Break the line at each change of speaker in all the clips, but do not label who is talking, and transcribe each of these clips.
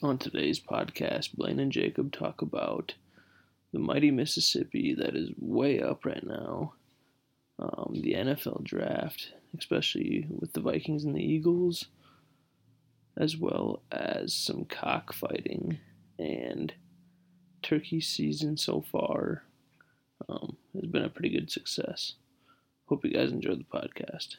On today's podcast, Blaine and Jacob talk about the mighty Mississippi that is way up right now, um, the NFL draft, especially with the Vikings and the Eagles, as well as some cockfighting and turkey season so far um, has been a pretty good success. Hope you guys enjoyed the podcast.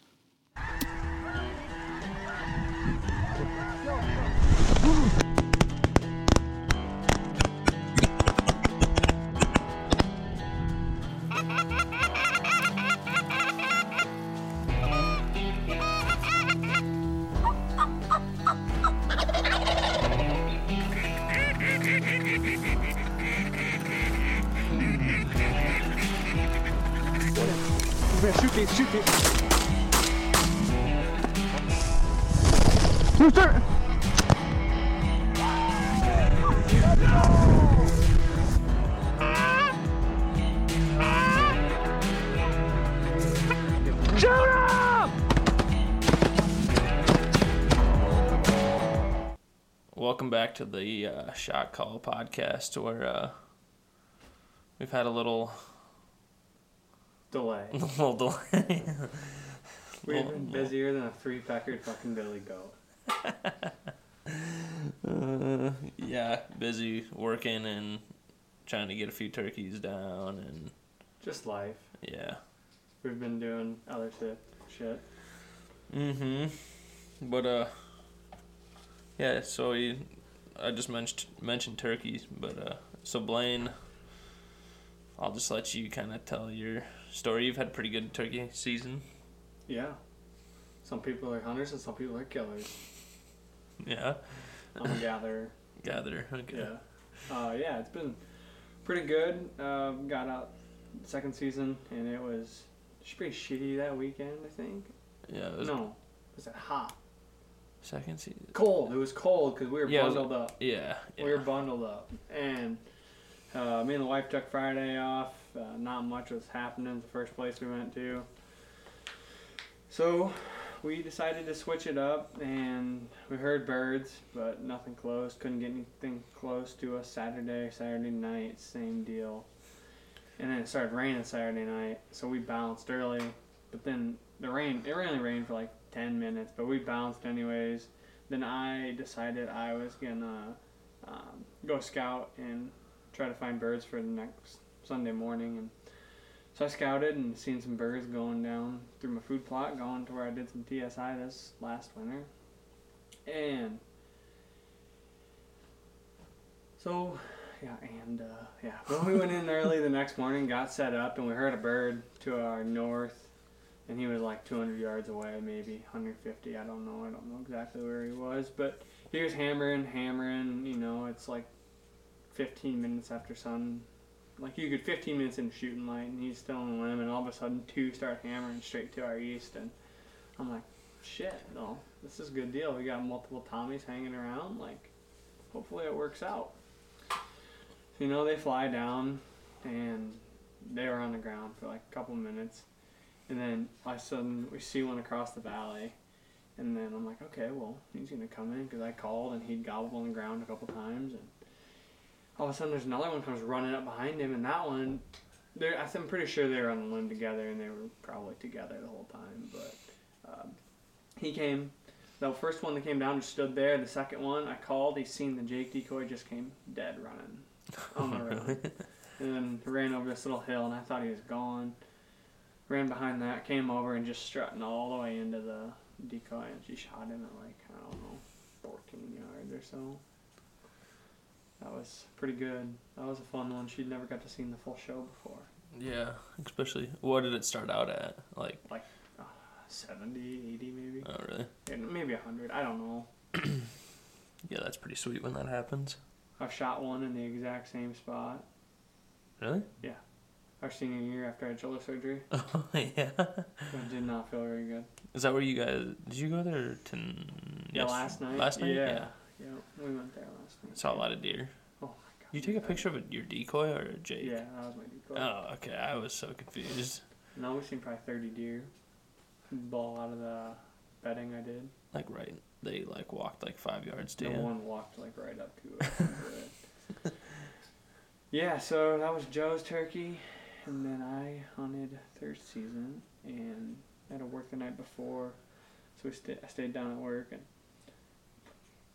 To the uh, Shot Call podcast, where uh, we've had a little,
Delay.
A little delay.
We've been busier than a three peckered fucking billy goat.
Uh, yeah, busy working and trying to get a few turkeys down, and
Just life.
yeah.
We've been doing other shit. Shit.
Mm-hmm. But uh, yeah. So you, I just mentioned mentioned turkeys, but uh, so Blaine, I'll just let you kind of tell your story. You've had a pretty good turkey season.
Yeah. Some people are hunters and some people are killers.
Yeah.
I'm a gatherer.
Gather. Okay.
Yeah. Uh, yeah, it's been pretty good. Uh, got out second season and it was pretty shitty that weekend, I think.
Yeah. It was
No. Was it hot?
Second season.
Cold. It was cold because we were
Yeah, was-
bundled up.
Yeah. yeah.
We were bundled up, and uh, me and the wife took Friday off. Uh, not much was happening. The first place we went to, so we decided to switch it up, and we heard birds, but nothing close. Couldn't get anything close to us. Saturday, Saturday night, same deal. And then it started raining Saturday night, so we bounced early. But then the rain, it only rained for like ten minutes, but we bounced anyways. Then I decided I was gonna um, go scout and try to find birds for the next Sunday morning. And so I scouted and seen some birds going down through my food plot, going to where I did some TSI this last winter. And so, yeah, and uh, yeah, well, we went in early the next morning, got set up, and we heard a bird to our north. And he was like 200 yards away, maybe 150. I don't know. I don't know exactly where he was, but he was hammering, hammering. You know, it's like 15 minutes after sun. Like you could 15 minutes in shooting light, and he's still on the limb, and all of a sudden two start hammering straight to our east, and I'm like, shit, no, this is a good deal. We got multiple Tommies hanging around. Like, hopefully it works out. You know, they fly down, and they were on the ground for like a couple minutes, and then all of a sudden we see one across the valley. And then I'm like, okay, well, he's gonna come in because I called and he'd gobbled on the ground a couple times, and all of a sudden there's another one comes running up behind him, and that one, they're, I'm pretty sure they were on the limb together, and they were probably together the whole time. But um, he came, the first one that came down just stood there. The second one I called, he seen the Jake decoy, just came dead running on the road, and then he ran over this little hill, and I thought he was gone. Ran behind that, came over, and just strutting all the way into the decoy, and she shot him at like I don't know, 14 yards or so. That was pretty good. That was a fun one. She'd never got to see the full show before.
Yeah. Especially, what did it start out at? Like, uh,
70, 80 maybe.
oh really?
And maybe 100. I don't know.
Yeah, that's pretty sweet when that happens.
I've shot one in the exact same spot
Really?
Our senior year after I had shoulder surgery.
Oh yeah.
It did not feel very good.
Is that where you guys? Did you go there? To,
Yeah, last night.
Last night.
Yeah. Yeah, we went there last night.
Saw a lot of deer.
Oh my god.
You take a picture of your decoy or a Jake?
Yeah, that was my decoy.
Oh, okay. I was so confused.
No, we seen probably 30 deer. Ball out of the bedding I did.
Like right, they like walked like five yards to
No
you.
one walked like right up to it. Yeah, so that was Joe's turkey, and then I hunted third season and had to work the night before, so we sta I stayed down at work and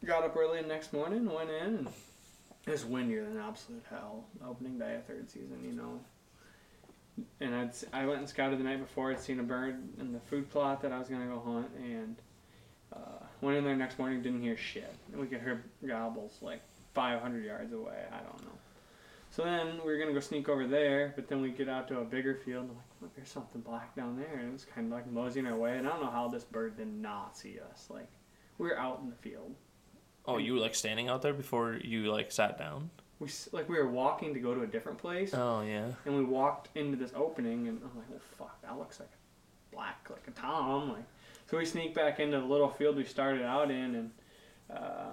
got up early the next morning, went in, and it was windier than absolute hell. Opening day of third season, you know. And I'd I went and scouted the night before. I'd seen a bird in the food plot that I was gonna go hunt, and uh, went in there next morning, didn't hear shit. We could hear gobbles like 500 yards away. I don't know. So then we were gonna go sneak over there, but then we get out to a bigger field. And I'm like, look, there's something black down there, and it was kind of like moseying our way. And I don't know how this bird did not see us. Like we were out in the field.
Oh, you were like standing out there before you like sat down.
We s- like we were walking to go to a different place,
Oh yeah.
and we walked into this opening, and I'm like, oh fuck, that looks like a black, like a tom. Like, so we sneak back into the little field we started out in, and uh,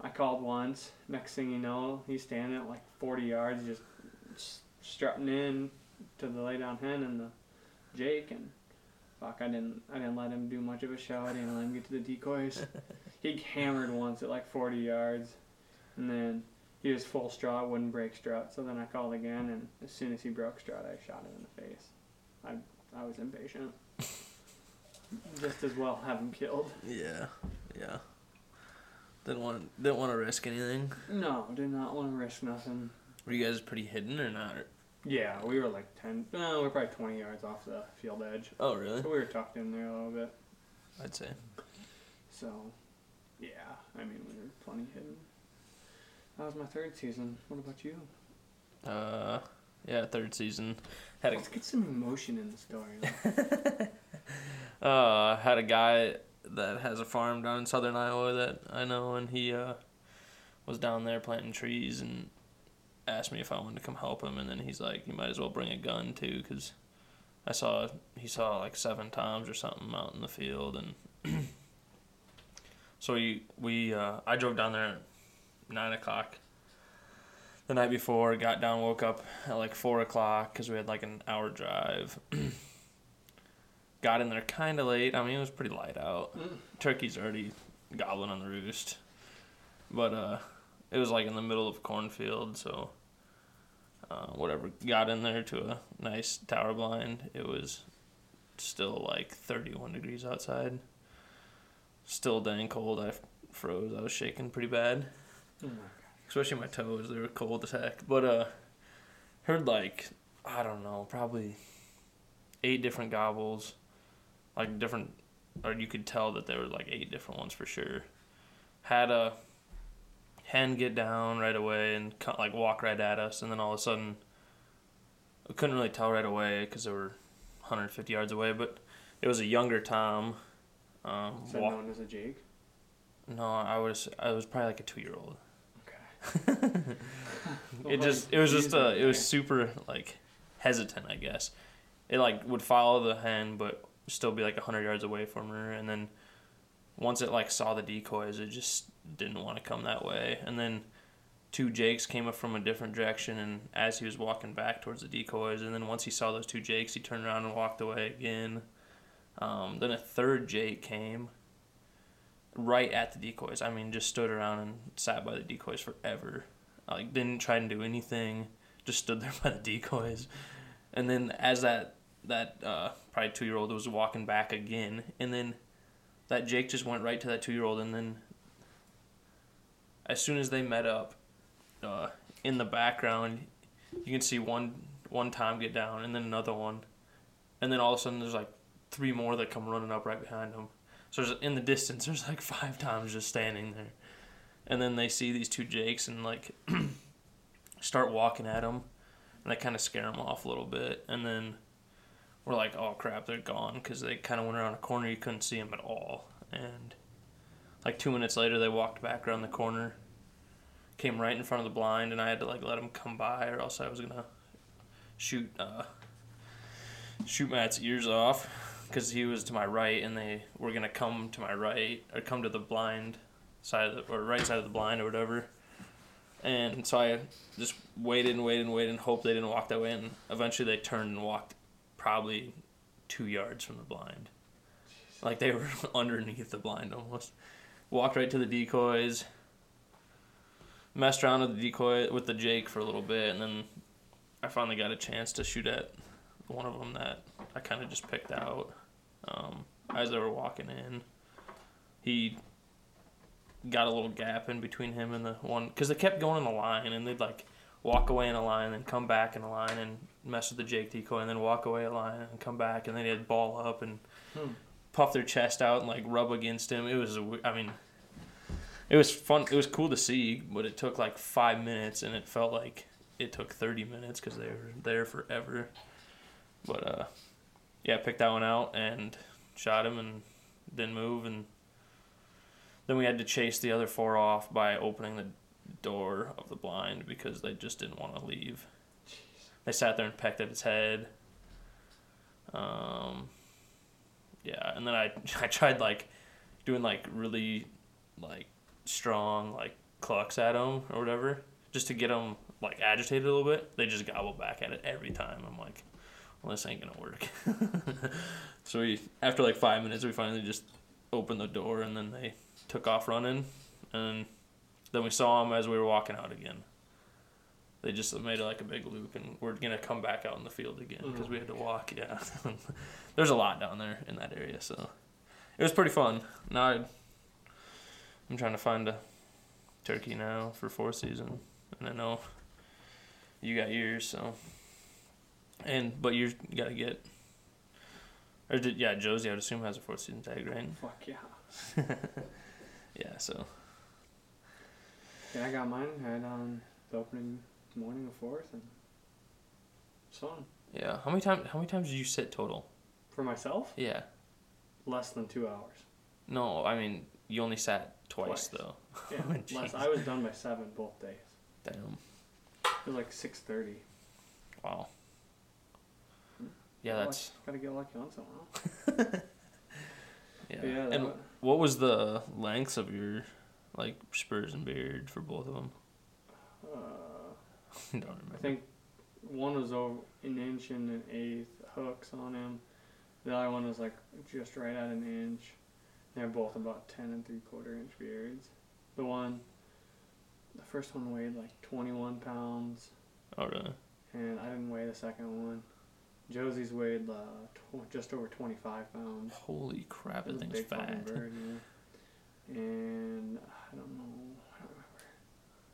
I called once. Next thing you know, he's standing at like 40 yards, just strutting in to the lay down hen and the Jake, and fuck, I didn't, I didn't let him do much of a show. I didn't let him get to the decoys. he hammered once at like 40 yards, and then he was full strut, wouldn't break strut. So then I called again, and as soon as he broke strut, I shot him in the face. I I was impatient. Just as well have him killed.
Yeah. Yeah. Didn't want didn't want to risk anything.
No, did not want to risk nothing.
Were you guys pretty hidden or not?
Yeah, we were like ten. No, we are probably twenty yards off the field edge.
Oh really?
So we were tucked in there a little bit.
I'd say.
So, yeah, I mean we were plenty hidden. That was my third season. What about you?
Uh, yeah, third season. Had a
Let's get some emotion in the story.
Uh, had a guy that has a farm down in southern Iowa that I know, and he uh, was down there planting trees and asked me if I wanted to come help him. And then he's like, "You might as well bring a gun too, because I saw he saw like seven times or something out in the field." And so we we uh, I drove down there at nine o'clock the night before. Got down, woke up at like four o'clock because we had like an hour drive. got in there kind of late. I mean, it was pretty light out.
Mm.
Turkey's already gobbling on the roost, but uh, it was like in the middle of cornfield, so uh, whatever. Got in there to a nice tower blind. It was still like 31 degrees outside. Still dang cold. I froze. I was shaking pretty bad
oh my
especially my toes. They were cold as heck. But uh, heard like I don't know, probably eight different gobbles, like different, or you could tell that there were like eight different ones for sure. Had a hen get down right away and like walk right at us, and then all of a sudden, I couldn't really tell right away because they were 150 yards away, but it was a younger tom. Um,
Is that
walk-
known as a Jake?
no, I was I was probably like a two year old.
Okay.
it just it was just uh it was super like hesitant i guess it like would follow the hen but still be like 100 yards away from her and then once it like saw the decoys it just didn't want to come that way. And then two jakes came up from a different direction and as he was walking back towards the decoys and then once he saw those two jakes he turned around and walked away again. Um, then a third jake came right at the decoys. I mean just stood around and sat by the decoys forever. Like didn't try and do anything just stood there by the decoys. And then as that that uh, probably two year old was walking back again and then that jake just went right to that two year old and then as soon as they met up uh, in the background you can see one one tom get down and then another one and then all of a sudden there's like three more that come running up right behind them. So in the distance there's like five times just standing there and then they see these two jakes and like start walking at them and they kind of scare them off a little bit and then we're like oh crap they're gone because they kind of went around a corner you couldn't see them at all and like two minutes later they walked back around the corner came right in front of the blind and i had to like let them come by or else i was gonna shoot uh shoot matt's ears off because he was to my right and they were gonna come to my right or come to the blind side of the or right side of the blind or whatever. And so I just waited and waited and waited and hoped they didn't walk that way. And eventually they turned and walked probably two yards from the blind. Like they were underneath the blind almost. walked right to the decoys. Messed around with the decoy with the Jake for a little bit, and then I finally got a chance to shoot at one of them that I kind of just picked out um, as they were walking in. He got a little gap in between him and the one because they kept going in the line, and they'd like walk away in a line and come back in a line and mess with the Jake decoy, and then walk away a line and come back, and then he'd ball up and
Hmm.
puff their chest out and like rub against him. It was, I mean, it was fun. It was cool to see, but it took like five minutes, and it felt like it took thirty minutes because they were there forever. But uh, yeah, picked that one out and shot him and didn't move, and then we had to chase the other four off by opening the door of the blind because they just didn't want to leave. They sat there and pecked at his head. Um, yeah, and then I I tried like doing like really like strong like clucks at them or whatever just to get them like agitated a little bit. They just gobble back at it every time. I'm like, well, this ain't gonna work. so we after like five minutes, we finally just opened the door and then they took off running, and then we saw them as we were walking out again. They just made like a big loop, and we're gonna come back out in the field again mm-hmm. because we had to walk. Yeah, there's a lot down there in that area, so it was pretty fun. Now I, I'm trying to find a turkey now for four season, and I know you got yours, so and but you gotta get. Or did, yeah, Josie, I would assume has a fourth season tag, right?
Fuck yeah.
Yeah, so
Yeah, I got mine right on the opening morning of fourth, and so on.
yeah. How many times? How many times did you sit total?
for myself.
Yeah.
Less than two hours.
No, I mean you only sat twice,
Twice.
though.
Yeah, less.
Jeez.
I was done by seven both days.
Damn.
It was like six thirty.
Wow. Yeah, that's
gotta get lucky on in a
yeah.
But yeah, that
and what was the lengths of your like spurs and beard for both of them? I don't remember.
I think one was over an inch and an eighth hooks on him. The other one was like just right at an inch. They're both about ten and three quarter inch beards. The one, the first one weighed like twenty one pounds,
Oh really?
and I didn't weigh the second one. Josie's weighed uh, tw- just over twenty five pounds.
Holy crap! That thing's fat.
bird, yeah. And I don't know, I don't remember.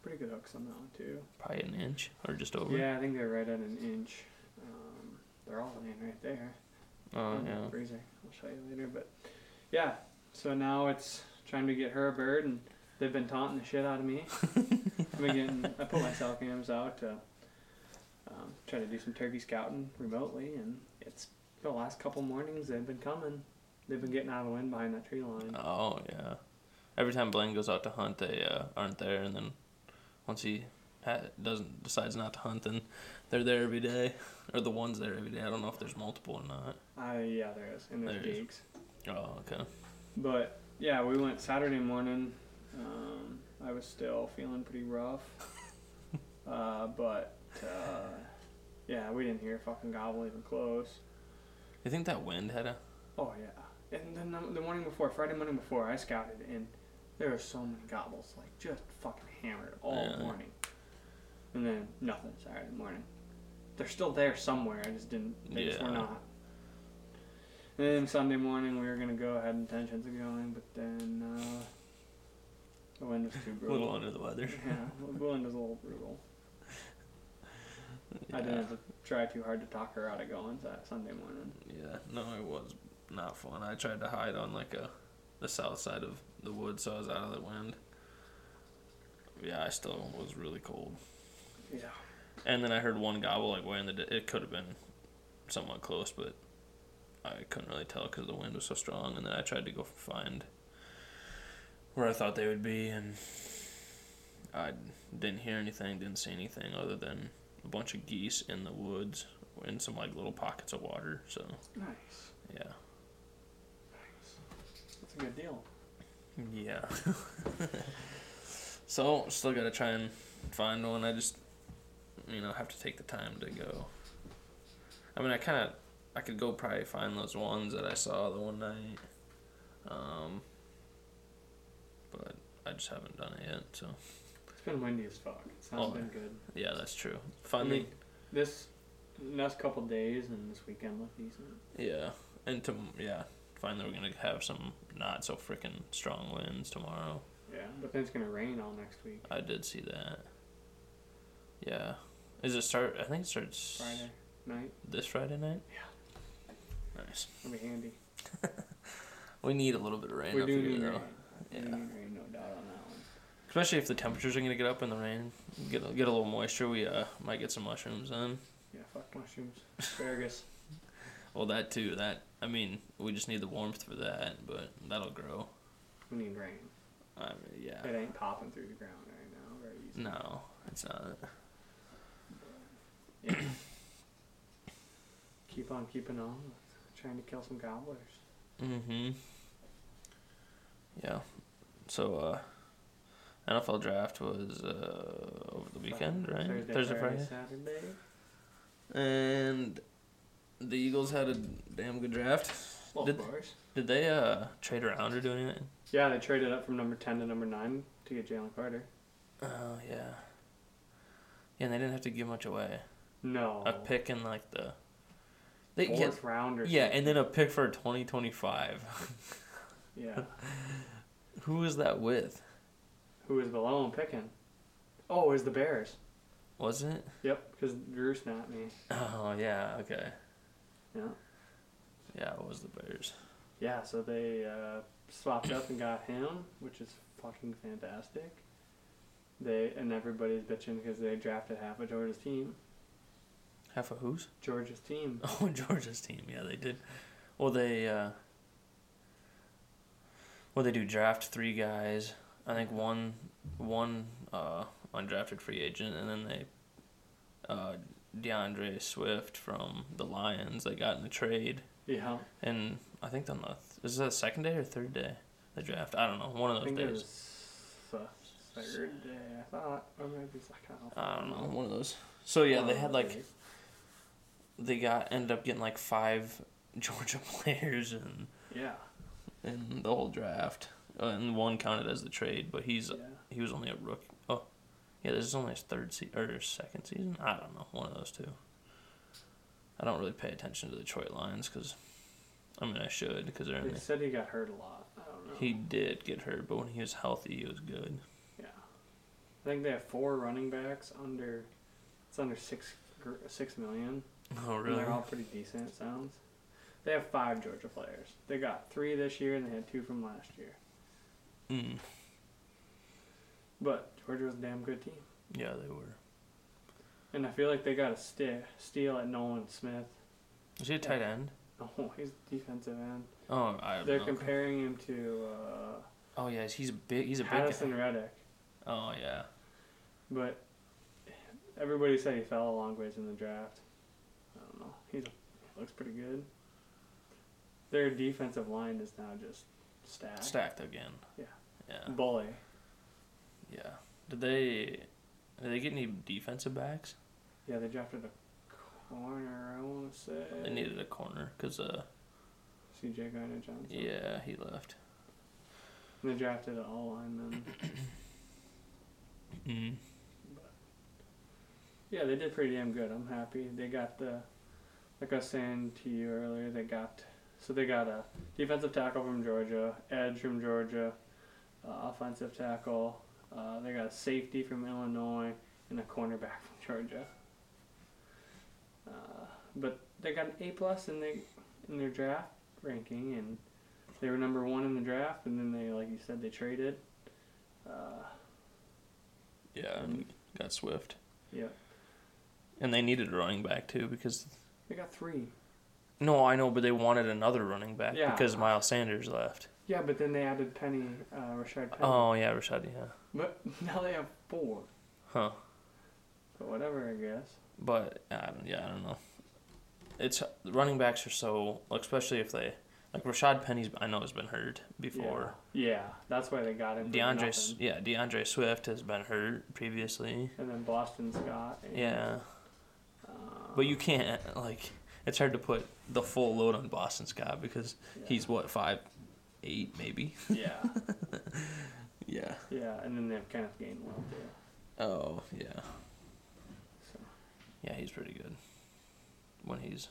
Pretty good hooks on that one too.
Probably an inch or just over.
Yeah, I think they're right at an inch. Um, they're all laying right there.
Oh
in the
yeah.
Freezer. I'll show you later. But yeah, so now it's trying to get her a bird, and they've been taunting the shit out of me. I've been getting. I put my cell cams out to um, try to do some turkey scouting remotely, and it's the last couple mornings they've been coming. They've been getting out of the wind behind that tree line.
Oh yeah. Every time Blaine goes out to hunt, they uh, aren't there, and then once he ha- doesn't decides not to hunt, then they're there every day, or the one's there every day. I don't know if there's multiple or not.
Uh, yeah, there is, and there's
There.
Jake's.
Oh okay.
But yeah, we went Saturday morning. Um, I was still feeling pretty rough. uh, but uh, yeah, we didn't hear a fucking gobble even close.
You think that wind had a?
Oh yeah. And then the, the morning before, Friday morning before, I scouted and there were so many gobbles, like just fucking hammered all
Yeah.
morning. And then nothing Saturday morning. They're still there somewhere. I just didn't. They just were not. And then Sunday morning we were gonna go. Had intentions of going, but then uh, the wind was too
A
brutal.
little under the weather.
Yeah, the wind was a little brutal. I didn't have to try too hard to talk her out of going that Sunday morning.
Yeah, no, it was not fun. I tried to hide on like a the south side of the woods, so I was out of the wind. Yeah, I still was really cold.
Yeah.
And then I heard one gobble like way in the. Di- it could have been somewhat close, but I couldn't really tell because the wind was so strong. And then I tried to go find where I thought they would be, and I didn't hear anything, didn't see anything other than a bunch of geese in the woods in some like little pockets of water. So
Nice.
yeah. Nice.
That's a good deal.
Yeah. so still gotta try and find one. I just, you know, have to take the time to go. I mean, I kind of, I could go probably find those ones that I saw the one night. Um. but I just haven't done it yet. So
It's been windy as fuck. It's not
Oh,
been good.
yeah, that's true.
I
Finally,
mean, this next couple days and this weekend look decent.
yeah, and to yeah, finally we're gonna have some not so freaking strong winds tomorrow.
Yeah, but then it's gonna rain all next week.
I did see that. Yeah, is it start? I think it starts
Friday night.
this Friday night.
Yeah.
Nice.
It'll be handy.
We need a little bit of rain
we
up
do
here
need
though.
rain.
Yeah.
We need rain, no doubt on that one.
Especially if the temperatures are gonna get up in the rain, get a, get a little moisture. We uh might get some mushrooms then.
Yeah, fuck mushrooms, asparagus.
Well, that too. That I mean, we just need the warmth for that, but that'll grow.
We need rain.
I mean, yeah.
It ain't popping through the ground right now very easy.
No, it's not.
Keep on keeping on, trying to kill some gobblers.
Mm-hmm. Yeah. So, uh, NFL draft was uh, over the weekend, right?
Thursday, Friday,
Friday.
Saturday.
And the Eagles had a damn good draft.
Well,
Did-
of course.
Did they uh trade around or do anything?
Yeah, they traded up from number ten to number nine to get Jalen Carter.
Oh yeah. Yeah, and they didn't have to give much away.
No.
A pick in like the. They
Fourth
yeah,
round or
yeah,
something.
and then a pick for twenty twenty five.
yeah.
Who was that with?
Who was below him picking? Oh, it was the Bears.
Was it?
Yep, because Drew snapped me.
Oh yeah, okay.
Yeah.
Yeah, it was the Bears.
Yeah, so they uh, swapped up and got him, which is fucking fantastic. They and everybody's bitching because they drafted half of Georgia's team.
Half of whose?
Georgia's team.
Oh, Georgia's team. Yeah, they did. Well, they uh. Well, they do draft three guys. I think one, one uh, undrafted free agent, and then they, uh, D'Andre Swift from the Lions. They got in the trade,
Yeah,
and I think on the is that the second day or third day, the draft. I don't know. One of those days.
third day. I thought, or maybe second.
I don't know. One of those. So yeah, they had like they got ended up getting like five Georgia players and.
Yeah.
in the whole draft, uh, and one counted as the trade, but he's
Yeah.
he was only a rookie. Oh, yeah, this is only his third se- or second season. I don't know, one of those two. I don't really pay attention to the Detroit Lions because, I mean, I should because they're in
They
the,
said he got hurt a lot. I don't know.
he did get hurt, but when he was healthy, he was good.
Yeah. I think they have four running backs under. It's under six six million.
Oh
And
really?
they're all pretty decent. It sounds. They have five Georgia players. They got three this year, and they had two from last year.
Mm.
But Georgia was a damn good team,
Yeah, they were.
And I feel like they got a sti- steal at Nolan Smith.
Is he a tight end?
Oh, he's defensive end.
Oh, I.
They're
okay.
comparing him to uh,
Oh yeah, he's a big. He's a big.
Addison. Reddick,
Oh yeah.
but everybody said he fell a long ways in the draft. I don't know. He's he looks pretty good. Their defensive line is now just stacked.
Stacked again.
Yeah.
Yeah.
Bully.
Yeah. Did they? Did they get any defensive backs?
Yeah, they drafted a corner. I want to say.
They needed a corner because uh
C.J. Gardner Johnson.
yeah he left.
And they drafted an all lineman.
Mm.
yeah, they did pretty damn good. I'm happy. They got the, like I was saying to you earlier, they got, so they got a defensive tackle from Georgia, edge from Georgia, uh, offensive tackle. Uh, they got a safety from Illinois and a cornerback from Georgia. But they got an A plus in they in their draft ranking, and they were number one in the draft. And then they, like you said, they traded. Uh,
Yeah, and got Swift,
yeah,
and they needed a running back too because
they got three.
no, I know, but they wanted another running back
Yeah.
because Miles Sanders left.
Yeah, but then they added Penny, uh, Rashard Penny.
Oh yeah, Rashaad. Yeah,
But now they have four.
huh?
But whatever, I guess.
But I don't, yeah, I don't know. It's running backs are so, especially if they like Rashaad Penny's. I know has been hurt before.
Yeah, yeah that's why they got him. D'Andre,
yeah, D'Andre Swift has been hurt previously.
And then Boston Scott.
Yeah,
Uh,
but you can't like. It's hard to put the full load on Boston Scott because
yeah.
he's what five, eight maybe.
Yeah.
Yeah.
Yeah, and then they have Kenneth Gainwell too.
Oh yeah.
So
Yeah, he's pretty good. When he's.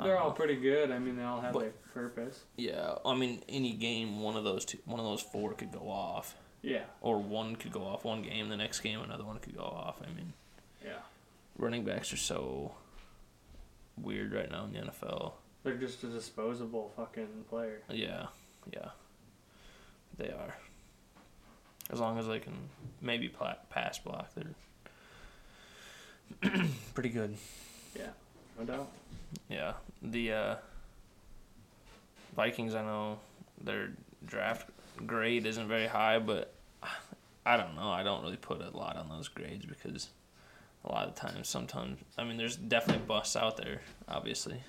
They're all
know.
pretty good. I mean, they all have
But-
their purpose.
Yeah, I mean, any game, one of those two, one of those four could go off,
Yeah,
or one could go off one game, the next game another one could go off. I mean,
yeah.
running backs are so weird right now in the NFL.
They're just a disposable fucking player.
Yeah, yeah, they are. As long as they can maybe pass block, they're pretty good.
Yeah, no doubt.
Yeah, the uh, Vikings. I know their draft grade isn't very high, but I don't know. I don't really put a lot on those grades because a lot of times, sometimes, I mean, there's definitely busts out there. Obviously,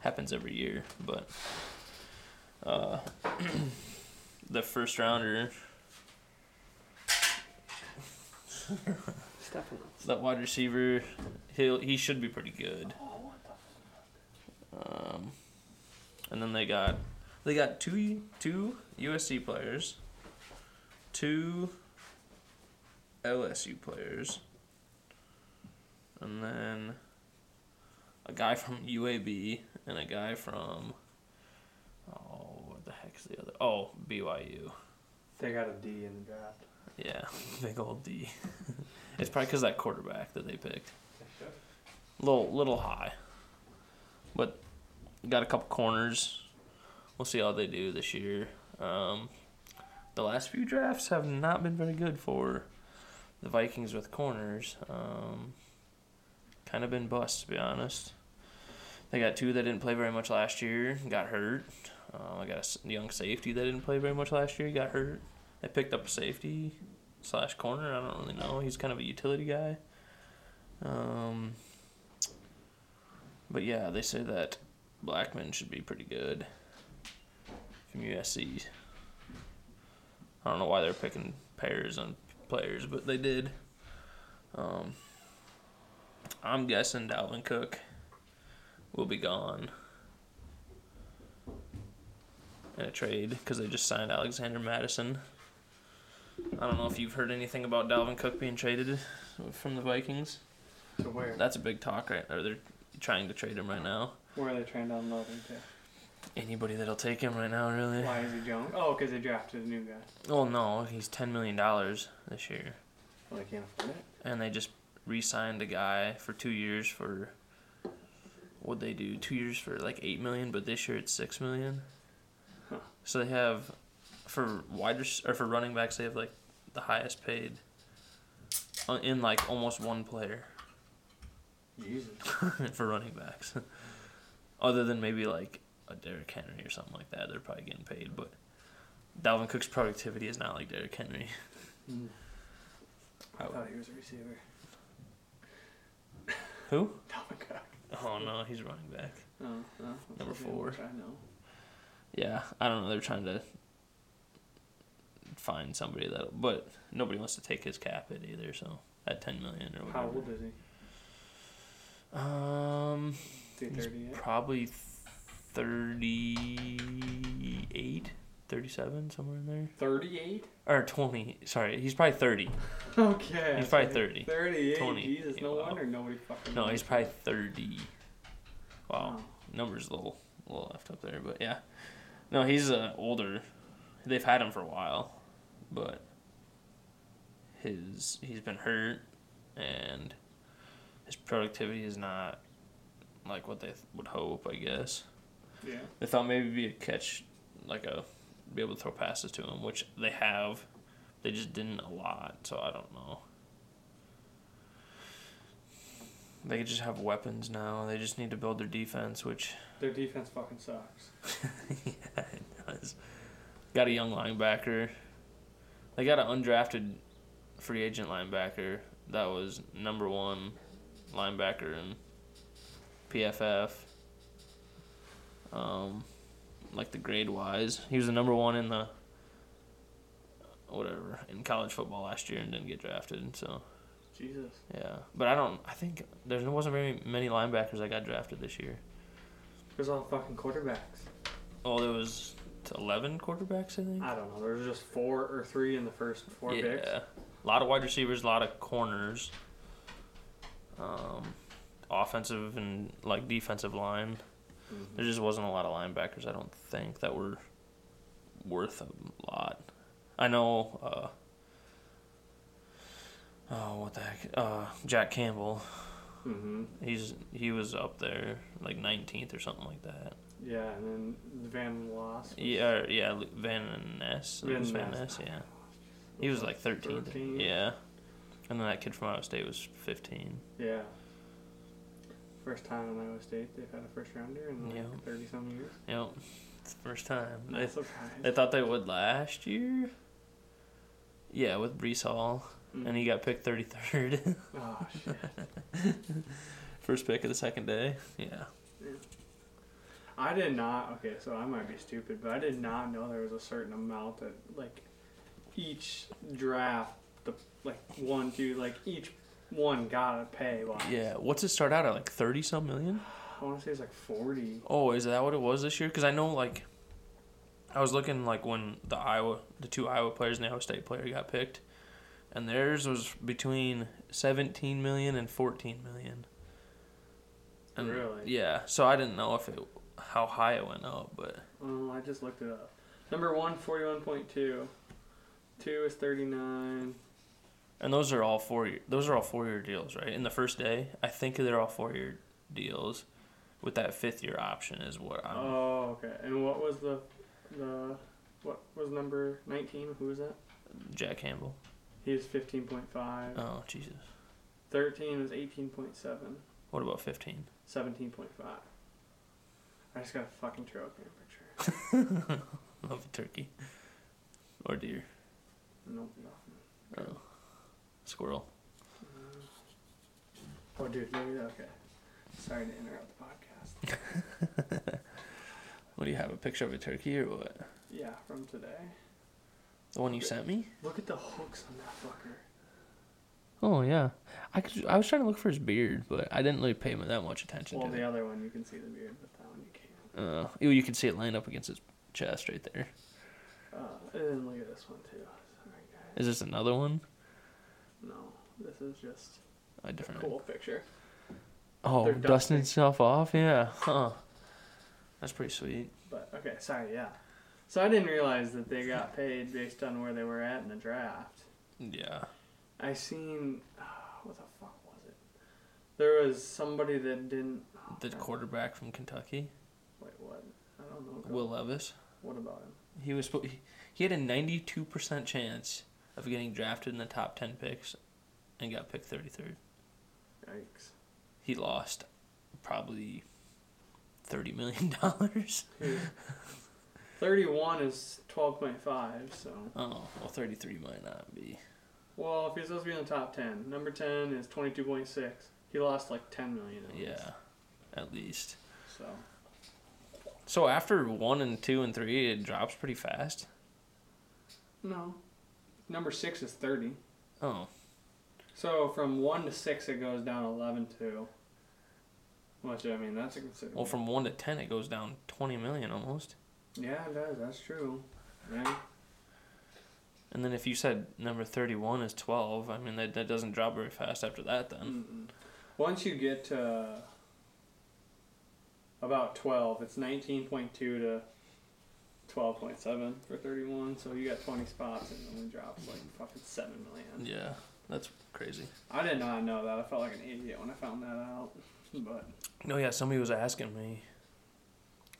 happens every year, but uh, the first rounder,
Stephanie.
that wide receiver, he he should be pretty good. Um, and then they got they got two two USC players, two LSU players, and then a guy from UAB and a guy from oh what the heck's the other oh BYU.
They got a D in the draft.
Yeah, big old D. it's probably because that quarterback that they picked. Little little high. Got a couple corners. We'll see how they do this year. Um, the last few drafts have not been very good for the Vikings with corners. Um, kind of been bust to be honest. They got two that didn't play very much last year, got hurt. Um, I got a young safety that didn't play very much last year, got hurt. They picked up a safety slash corner. I don't really know. He's kind of a utility guy. Um, but yeah, they say that Blackmon should be pretty good from USC. I don't know why they're picking pairs on players, but they did. Um, I'm guessing Dalvin Cook will be gone in a trade because they just signed Alexander Mattison. I don't know if you've heard anything about Dalvin Cook being traded from the Vikings.
To where?
That's a big talk, right? Or they're trying to trade him right now.
Where are they trying to unload him to?
Anybody that'll take him right now, really.
Why is he Jones? Oh, because they drafted a new guy.
Well, no, he's ten million dollars this year,
Well, they can't afford it.
and they just re-signed a guy for two years for. What they do? Two years for like eight million, but this year it's six million.
Huh.
So they have, for wide rec- or for running backs, they have like the highest paid. uh, In like almost one player.
Jesus.
for running backs. Other than maybe like a Derrick Henry or something like that, they're probably getting paid. But Dalvin Cook's productivity is not like Derrick Henry.
Mm. I
Oh.
thought he was a receiver.
Who?
Dalvin Cook.
Oh no, he's running back.
Oh, that's
Number four.
I know.
Yeah, I don't know. They're trying to find somebody that, but nobody wants to take his cap hit either. So at ten million or whatever.
How old is he?
Um, He's
38?
probably 38, 37, somewhere in there.
38?
Or 20. Sorry, he's probably 30.
Okay.
He's probably 30.
38.
20.
Jesus, no
Wow.
wonder nobody fucking.
No, he's probably 30. Wow.
Wow.
Numbers a little, a little left up there, but yeah. No, he's uh, older. They've had him for a while, but his he's been hurt, and his productivity is not like what they th- would hope. I guess
Yeah.
they thought maybe be a catch, like a be able to throw passes to him, which they have. They just didn't a lot, so I don't know. They could just have weapons now. They just need to build their defense, which
Their defense fucking sucks.
yeah, it does. Got a young linebacker. They got an undrafted free agent linebacker that was number one linebacker in PFF. Um, like the grade wise, he was the number one in the whatever in college football last year and didn't get drafted. So
Jesus.
yeah, but I don't. I think there wasn't very many linebackers that got drafted this year.
There's all fucking quarterbacks.
Oh, there was eleven quarterbacks, I think.
I don't know. There was just four or three in the first four
yeah,
picks.
a lot of wide receivers, a lot of corners. Um, offensive and like defensive line.
Mhm.
There just wasn't a lot of linebackers. I don't think that were worth a lot. I know. Uh, oh, what the heck? Uh, Jack Campbell.
Mhm.
He's he was up there like 19th or something like that.
Yeah, and then Van Loss.
Yeah, yeah, Van Ness.
Van
Van
Ness.
Ness, yeah. He was like 13th.
13.
Yeah. And then that kid from Iowa State was 15.
Yeah. First time in Iowa State they've had a first rounder in like
Yeah.
thirty some years.
Yep. It's the first time. They,
surprised.
they thought they would last year. Yeah, with Breece Hall.
Mm.
And he got picked 33rd.
Oh shit.
First pick of the second day. Yeah.
I did not. Okay, so I might be stupid, but I did not know there was a certain amount that like each draft, the like one, two, like each one gotta pay. Wise.
Yeah. What's it start out at? Like 30 some million?
I want to say it's like forty.
Oh, is that what it was this year? Because I know, like, I was looking like when the Iowa, the two Iowa players and the Iowa State player got picked, and theirs was between seventeen million and fourteen million. And,
Really?
Yeah. So I didn't know if it how high it went up, but
Oh, I just looked it up. Number one, 41.2. Two is 39.
And those are all four year. Those are all four year deals, right? In the first day, I think they're all four year deals, with that fifth year option is what I'm.
Oh, okay. And what was the the what was number 19? Who was that?
Jack Campbell.
He was 15.5.
Oh Jesus.
13 was 18.7.
What about fifteen?
17.5. I just got a fucking trail cam picture.
Love a turkey. Or deer.
Nope, nothing.
Oh. Squirrel.
Oh, dude, maybe that. Okay. Sorry to interrupt the podcast.
What do you have? A picture of a turkey or what?
Yeah, from today.
The one you sent me?
Look at the hooks on that fucker.
Oh yeah. I could, I was trying to look for his beard, but I didn't really pay him that much attention
Well,
to
the
it.
other one you can see the beard, but that one you can't.
Uh, ew, you can see it lined up against his chest right there.
Uh, and then look at this one too. Sorry, guys.
Is this another one?
No, this is just
A
a
different.
cool picture.
Oh,
They're
dusting itself off. Yeah. Huh. That's pretty sweet.
But okay, sorry, yeah. So I didn't realize that they got paid based on where they were at in the draft.
Yeah.
I seen uh, what the fuck was it? There was somebody that didn't. oh,
The
God.
quarterback from Kentucky,
Wait, what? I don't know.
Will Levis.
What about him?
He was he- he had a 92% chance of getting drafted in the top 10 picks and got picked 33rd.
Yikes.
He lost probably 30 million dollars.
Who? Thirty-one is twelve point five. So,
Oh, well 33 might not be.
well, if he's supposed to be in the top ten, number ten is twenty-two point six. He lost like ten million. at least.
Yeah. At least.
So
So after 1 and 2 and 3 it drops pretty fast.
no, number six is thirty.
Oh.
So from one to six, it goes down eleven to. Which I mean, that's a considerable.
Well from 1 to 10 it goes down 20 million almost.
yeah, it does. That's true. Yeah.
And then if you said number 31 is 12, I mean that that doesn't drop very fast after that then.
Mm-mm. Once you get to about 12, it's 19.2 to 12.7 for 31. So you got 20 spots and it only drops like fucking 7 million.
Yeah. That's crazy.
I did not know that. I felt like an idiot when I found that out. But
No, yeah, somebody was asking me,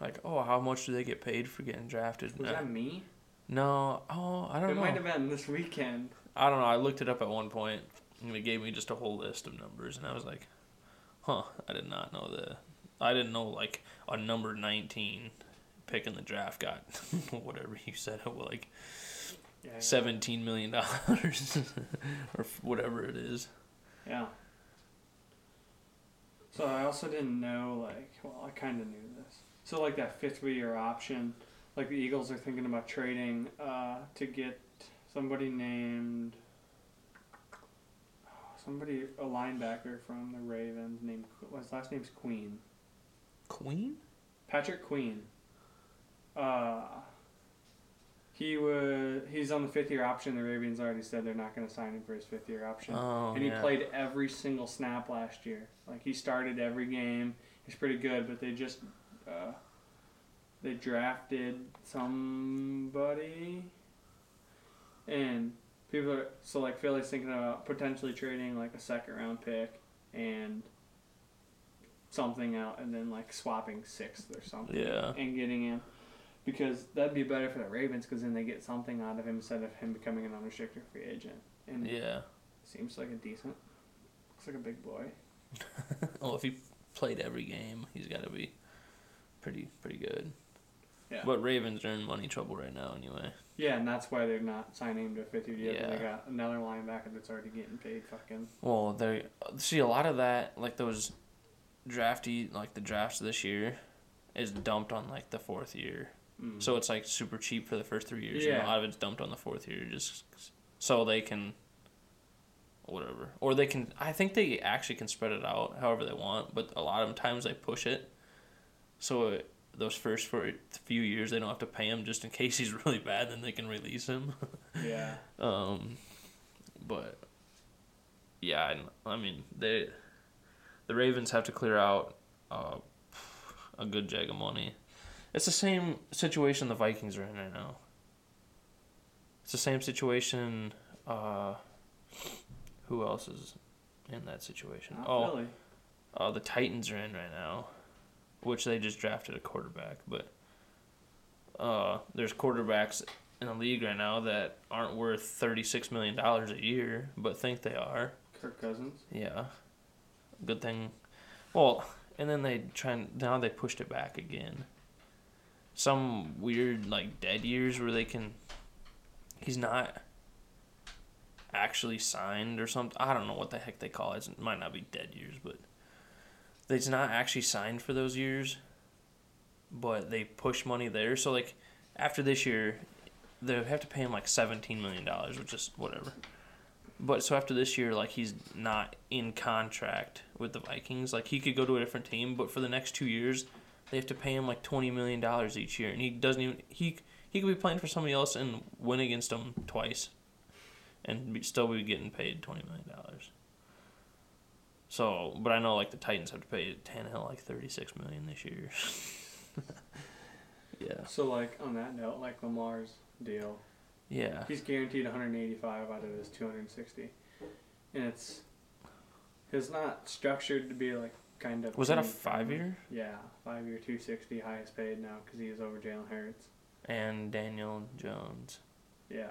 like, oh, how much do they get paid for getting drafted?
was
Uh,
that me?
no, oh, I don't
It
know.
It might have been this weekend.
I don't know. I looked it up at one point, and it gave me just a whole list of numbers, and I was like, huh, I did not know that. I didn't know, like, a number 19 pick in the draft got whatever you said, like
Yeah. yeah.
$17 million or whatever it is.
Yeah. So I also didn't know, like, well, I kind of knew this. So, like, that fifth year option, like, the Eagles are thinking about trading uh, to get somebody named. Somebody, a linebacker from the Ravens named. His last name's Queen.
Queen?
Patrick Queen. Uh, He was he's on the fifth year option. The Ravens already said they're not going to sign him for his fifth year option.
Oh,
and he
yeah.
played every single snap last year. Like he started every game. He's pretty good, but they just uh, they drafted somebody, and people are so like Philly's thinking about potentially trading like a second round pick and something out, and then like swapping sixth or something
Yeah.
and getting him. Because that'd be better for the Ravens, because then they get something out of him instead of him becoming an unrestricted free agent. And
Yeah.
Seems like a decent. Looks like a big boy.
well, if he played every game, he's got to be pretty pretty good.
Yeah.
But Ravens are in money trouble right now, anyway.
Yeah, and that's why they're not signing him to a fifth year deal. 'cause They got another linebacker that's already getting paid fucking.
Well, they see a lot of that, like those drafty, like the drafts this year, is dumped on like the fourth year.
Mm.
So it's like super cheap for the first three years. And a lot of it's dumped on the fourth year, just so they can, whatever, or they can. I think they actually can spread it out however they want, but a lot of times they push it. So it, those first for few years they don't have to pay him just in case he's really bad. Then they can release him.
yeah.
Um, but yeah, I, I mean they, the Ravens have to clear out uh, a good jag of money. It's the same situation the Vikings are in right now. It's the same situation. Uh, who else is in that situation?
Not
oh,
Philly.
uh, the Titans are in right now, which they just drafted a quarterback. But uh, there's quarterbacks in the league right now that aren't worth thirty six million dollars a year, but think they are.
Kirk Cousins.
Yeah, good thing. Well, and then they try and now they pushed it back again. Some weird like dead years where they can. He's not actually signed or something. I don't know what the heck they call it. It might not be dead years, but he's not actually signed for those years. But they push money there, so like after this year, they have to pay him like seventeen million dollars, which is whatever. But so after this year, like he's not in contract with the Vikings. Like he could go to a different team, but for the next two years, they have to pay him like twenty million dollars each year, and he doesn't even he he could be playing for somebody else and win against them twice, and be, still be getting paid twenty million dollars. So, but I know like the Titans have to pay Tannehill like thirty six million this year. yeah.
So like on that note, like Lamar's deal,
Yeah.
he's guaranteed 185 out of his 260, and it's it's not structured to be like kind of.
Was that a five year?
Yeah, five year 260, highest paid now because he is over Jalen Hurts.
And Daniel Jones.
Yeah,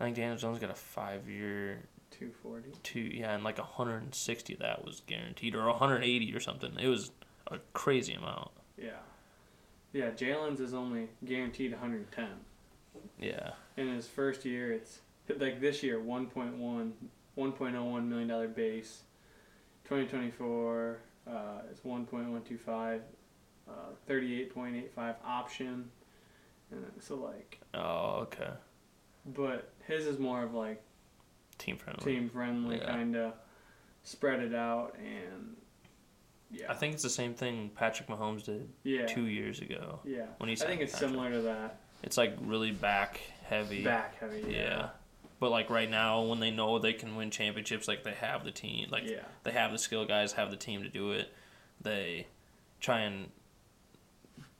I think Daniel Jones got a five year
240.
two yeah and like 160 of that was guaranteed or 180 or something it was a crazy amount
Yeah, yeah. Jalen's is only guaranteed 110.
yeah
In his first year, it's like this year 1.1, 1.01 million dollar base. 2024 uh, is 1.125, uh, 38.85 option, and so like,
oh okay
but his is more of like
team friendly
team friendly,
Yeah.
kind of spread it out, and yeah,
i think it's the same thing patrick mahomes did
yeah,
two years ago
yeah.
when he
I think it's similar to that.
it's like really back heavy
Back heavy.
yeah.
Yeah.
But like right now when they know they can win championships like they have the team like
yeah.
they have the skill guys have the team to do it they try and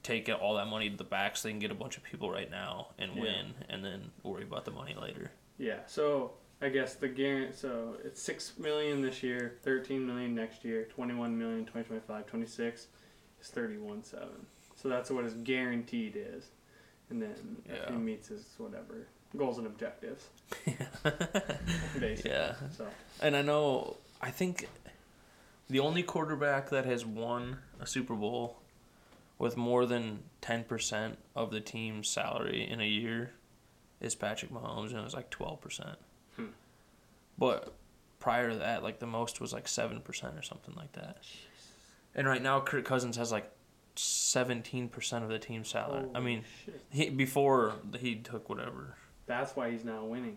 take all that money to the back so they can get a bunch of people right now and
Yeah.
win and then worry about the money later
Yeah. So I guess the guarantee. So it's six million this year, thirteen million next year, twenty-one million 2025, 26 is thirty-one seven. So that's what his guaranteed is, and then if he meets his whatever goals and objectives, basically.
Yeah.
So
And I know, I think the only quarterback that has won a Super Bowl with more than 10% of the team's salary in a year is Patrick Mahomes, and it was like 12%.
Hmm.
But prior to that, like the most was like 7% or something like that. And right now, Kirk Cousins has like 17% of the team's salary. I mean, he, before he took whatever.
That's why he's not winning.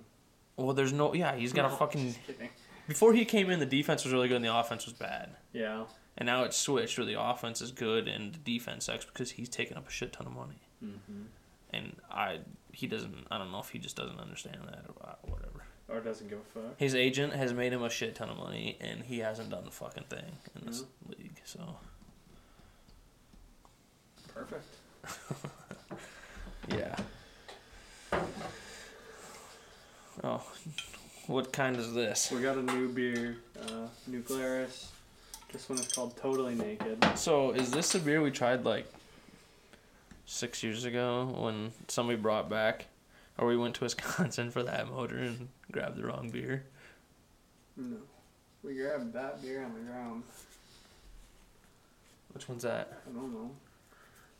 Well, there's no, yeah, he's got a fucking.
just kidding.
Before he came in, the defense was really good and the offense was bad.
Yeah.
And now it's switched where the offense is good and the defense sucks because he's taking up a shit ton of money.
Mm-hmm.
and I he doesn't. I don't know if he just doesn't understand that or uh, whatever.
Or doesn't give a fuck.
His agent has made him a shit ton of money, and he hasn't done the fucking thing in this league. So
Perfect.
yeah. Oh, what kind is this?
We got a new beer, uh, New Glarus. This one is called Totally Naked.
So is this the beer we tried like six years ago when somebody brought back, or we went to Wisconsin for that motor and grabbed the wrong beer?
No. We grabbed that beer on the ground.
Which one's that?
I don't know.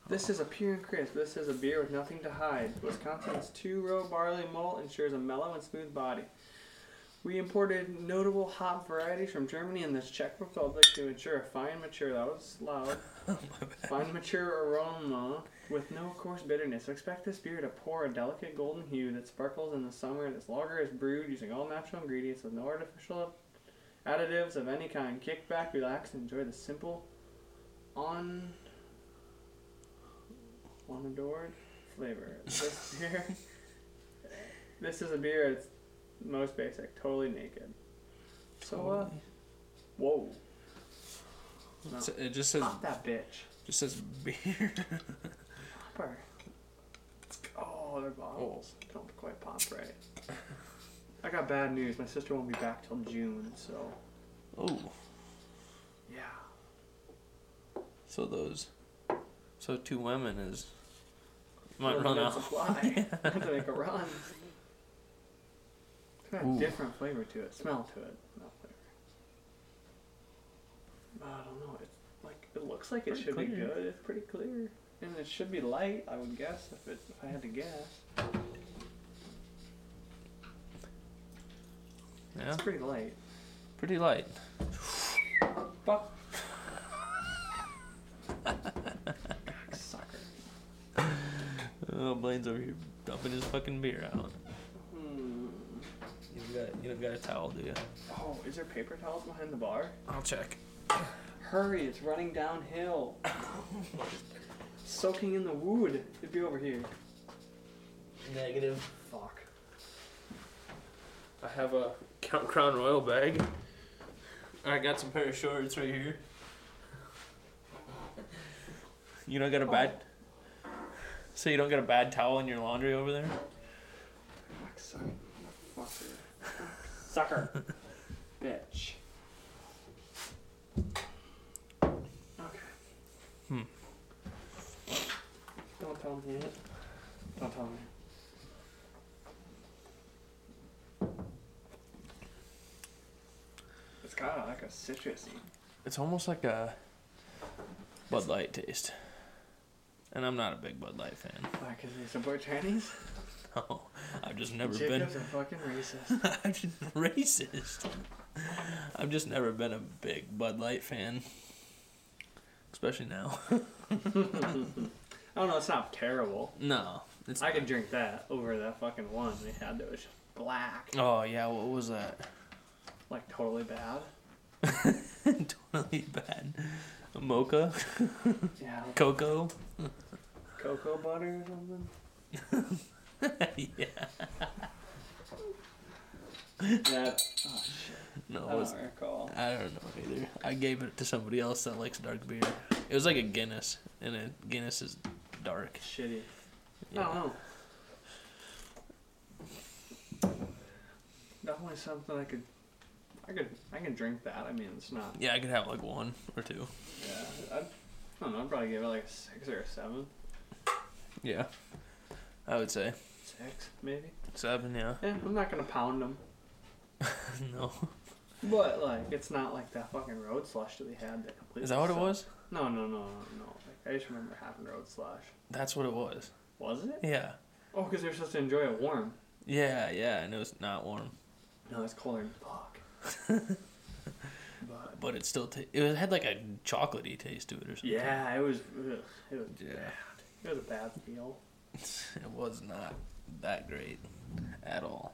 This is a pure and crisp. This is a beer with nothing to hide. Wisconsin's two-row barley malt ensures a mellow and smooth body. We imported notable hop varieties from Germany and the Czech Republic to ensure a fine, mature. That was loud. fine, mature aroma with no coarse bitterness. Expect this beer to pour a delicate golden hue that sparkles in the summer. This lager is brewed using all natural ingredients with no artificial additives of any kind. Kick back, relax, and enjoy the simple, on unadored flavor. This beer, this is a beer. It's most basic, totally naked. So, uh, whoa, no.
It just says
pop that bitch.
just says beer.
Pop her. Oh, their bottles don't quite pop right. I got bad news. My sister won't be back till June, so
oh,
yeah.
so those, so two women is might
Limited
run out.
Supply. I have to make a run. It's got a
Ooh.
different flavor to it, smell to it, not flavor. I don't know. It's like it looks like it
Pretty
should be
clear.
good. It's pretty clear, and it should be light. I would guess if it if I had to guess.
Yeah,
It's pretty light.
pretty light.
Fuck. Sucker.
Over here dumping his fucking beer out.
Hmm.
You don't got you don't got a towel, do you?
Oh, is there paper towels behind the bar?
I'll check.
Hurry, it's running downhill. Soaking in the wood. It'd be over here.
Negative.
Fuck.
I have a Count Crown Royal bag. I got some pair of shorts right here. You don't got a bad. So you don't get a bad towel in your laundry over there?
Sucker. Fucker. Sucker. Bitch. Okay.
Hmm.
Don't tell me it. Don't tell me. It's kind of like a citrusy.
It's almost like a Bud Light taste. And I'm not a big Bud Light fan.
Why, because they support Chinese?
No, I've just never been.
Jacobs are fucking racist.
I'm just racist. I've just never been a big Bud Light fan. Especially now.
I don't know, it's not terrible.
no. It's
I could drink that over that fucking one they had that was just black.
Oh yeah, what was that?
Like totally bad.
totally bad. Mocha?
Yeah.
Cocoa?
Cocoa butter or something?
yeah.
That, oh shit.
No,
I
it was,
don't recall.
I don't know either. I gave it to somebody else that likes dark beer. It was like a Guinness, and a Guinness is dark.
Shitty. I don't know. Definitely something I could, I could, I can drink that. I mean, it's not.
Yeah, I could have like one or two.
Yeah, I'd, I don't know. I'd probably give it like a six or a seven,
Yeah. I would say
six maybe.
seven. Yeah.
Yeah, I'm not gonna pound them,
no.
but like it's not like that fucking road slush that we had that completely.
Is that what it
sucked.
was?
No, no, no, no, no. Like, I just remember having road slush.
That's what it was.
Was it?
Yeah.
Oh, because they're supposed to enjoy it warm.
Yeah, yeah, and it was not warm,
No, it's colder than fuck. but
but it still ta- it had like a chocolatey taste to it or something.
yeah, it was. Ugh, it was
Yeah.
bad. It was a bad feel.
It was not that great at all.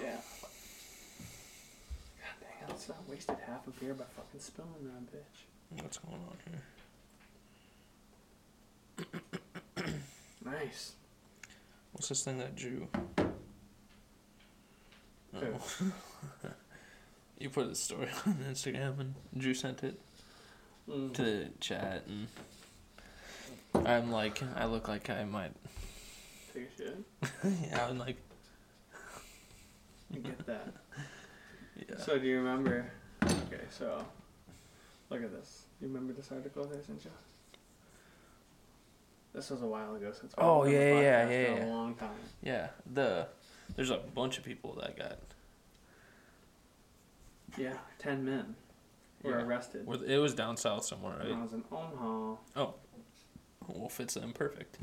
Yeah. God dang, I just wasted half a beer by fucking spilling that bitch.
What's going on here?
Nice.
What's this thing that Drew? Oh. you put the story on Instagram and Drew sent it
Mm.
to the chat and I'm like I look like I might
Take a shit.
yeah I'm like
I get that.
yeah
So do you remember? Okay, so look at this. You remember this article that I sent you? This was a while ago, so it's
Oh, yeah, yeah, yeah, yeah.
a long time.
yeah the there's a bunch of people that got
Yeah, ten men were
Yeah.
arrested.
with it was down south somewhere
When I was in Omaha, Oh,
well fits them perfect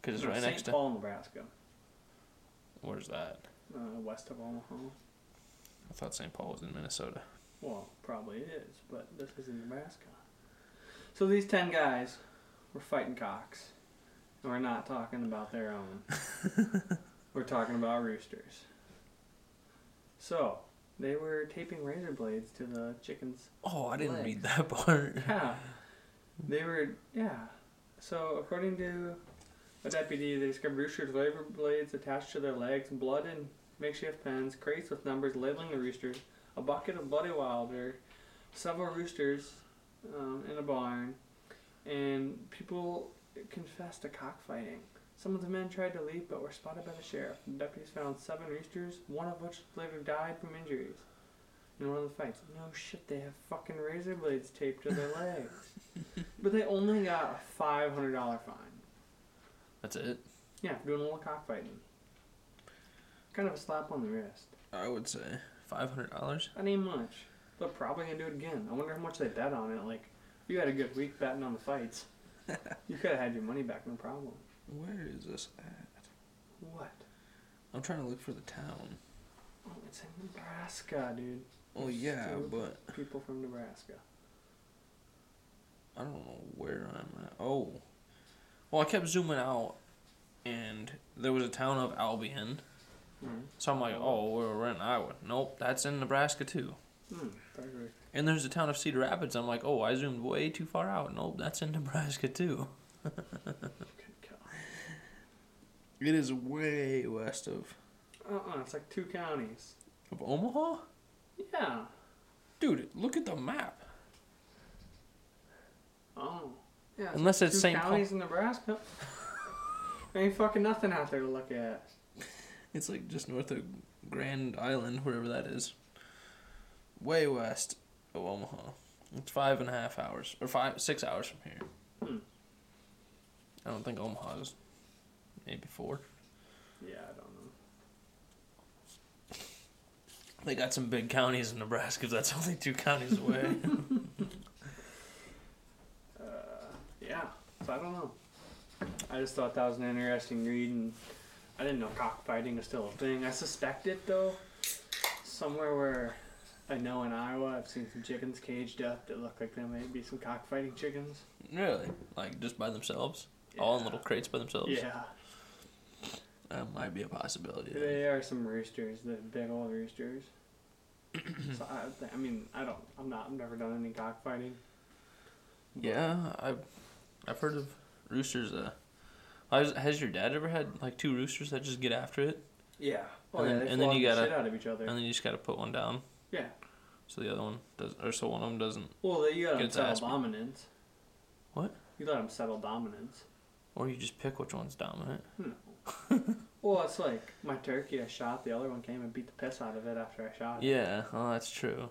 because it's
no,
right
St.
next to St.
Paul, Nebraska,
where's that
uh, west of Omaha.
I thought St Paul was in Minnesota
Well, probably is, but this is in Nebraska. So these ten guys were fighting cocks. And we're not talking about their own. we're talking about roosters. So, they were taping razor blades to the chickens.
oh I didn't
Legs.
read that part
Yeah. They were, yeah. So, according to a deputy, they discovered roosters' razor blades attached to their legs, blood in makeshift pens, crates with numbers labeling the roosters, a bucket of bloody wilder, several roosters um, in a barn, and people confessed to cockfighting. Some of the men tried to leave but were spotted by the sheriff. The deputies found seven roosters, one of which later died from injuries in one of the fights. No shit, they have fucking razor blades taped to their legs. but they only got a $500 fine.
that's it
Yeah, for doing a little cockfighting. Kind of a slap on the wrist.
I would say five hundred dollars
That ain't much. They're probably gonna do it again. I wonder how much they bet on it. Like, if you had a good week betting on the fights, you could have had your money back, no problem.
Where is this at
What?
I'm trying to look for the town
Oh, it's in Nebraska, dude.
oh yeah
Stupid.
but
People from Nebraska.
I don't know where I'm at. Oh. Well, I kept zooming out, and there was a town of Albion.
Hmm.
So I'm like, oh, we're, in Iowa. Nope, that's in Nebraska too.
Perfect.
And there's a town of Cedar Rapids. I'm like, oh, I zoomed way too far out. Nope, that's in Nebraska too.
Call.
It is way west of
Uh-uh, it's like two counties.
of Omaha.
Yeah.
Dude, look at the map.
Oh. Yeah.
Unless it's
two
St. Paul.
counties in Nebraska. There ain't fucking nothing out there to look at.
It's like just north of Grand Island, wherever that is. Way west of Omaha. It's five and a half hours, or five, six hours from here.
Hmm.
I don't think Omaha is maybe four.
Yeah, I don't know.
They got some big counties in Nebraska. That's only two counties away.
Uh, yeah. So I don't know. I just thought that was an interesting read, and I didn't know cockfighting was still a thing. I suspect it though. Somewhere where I know in Iowa, I've seen some chickens caged up that look like they might be some cockfighting chickens.
really? Like just by themselves? All in little crates by themselves?
Yeah.
That might be a possibility. then.
They are some roosters, the big old roosters. so I, I mean, I don't, I'm not, I've never done any cockfighting.
Yeah, I've I've heard of roosters. Uh, has, has your dad ever had like two roosters that just get after it,
Yeah. Oh
And
yeah,
then-
they
and then you
the
gotta-
shit out of each other.
and then you just gotta put one down
yeah.
so the other one does, or so one of them doesn't,
Well, you
Gets ass
settle dominance.
What?
You let them settle dominance.
or you just pick which one's dominant.
Well, it's like my turkey I shot, the other one came and beat the piss out of it after I shot it.
Yeah, well that's true.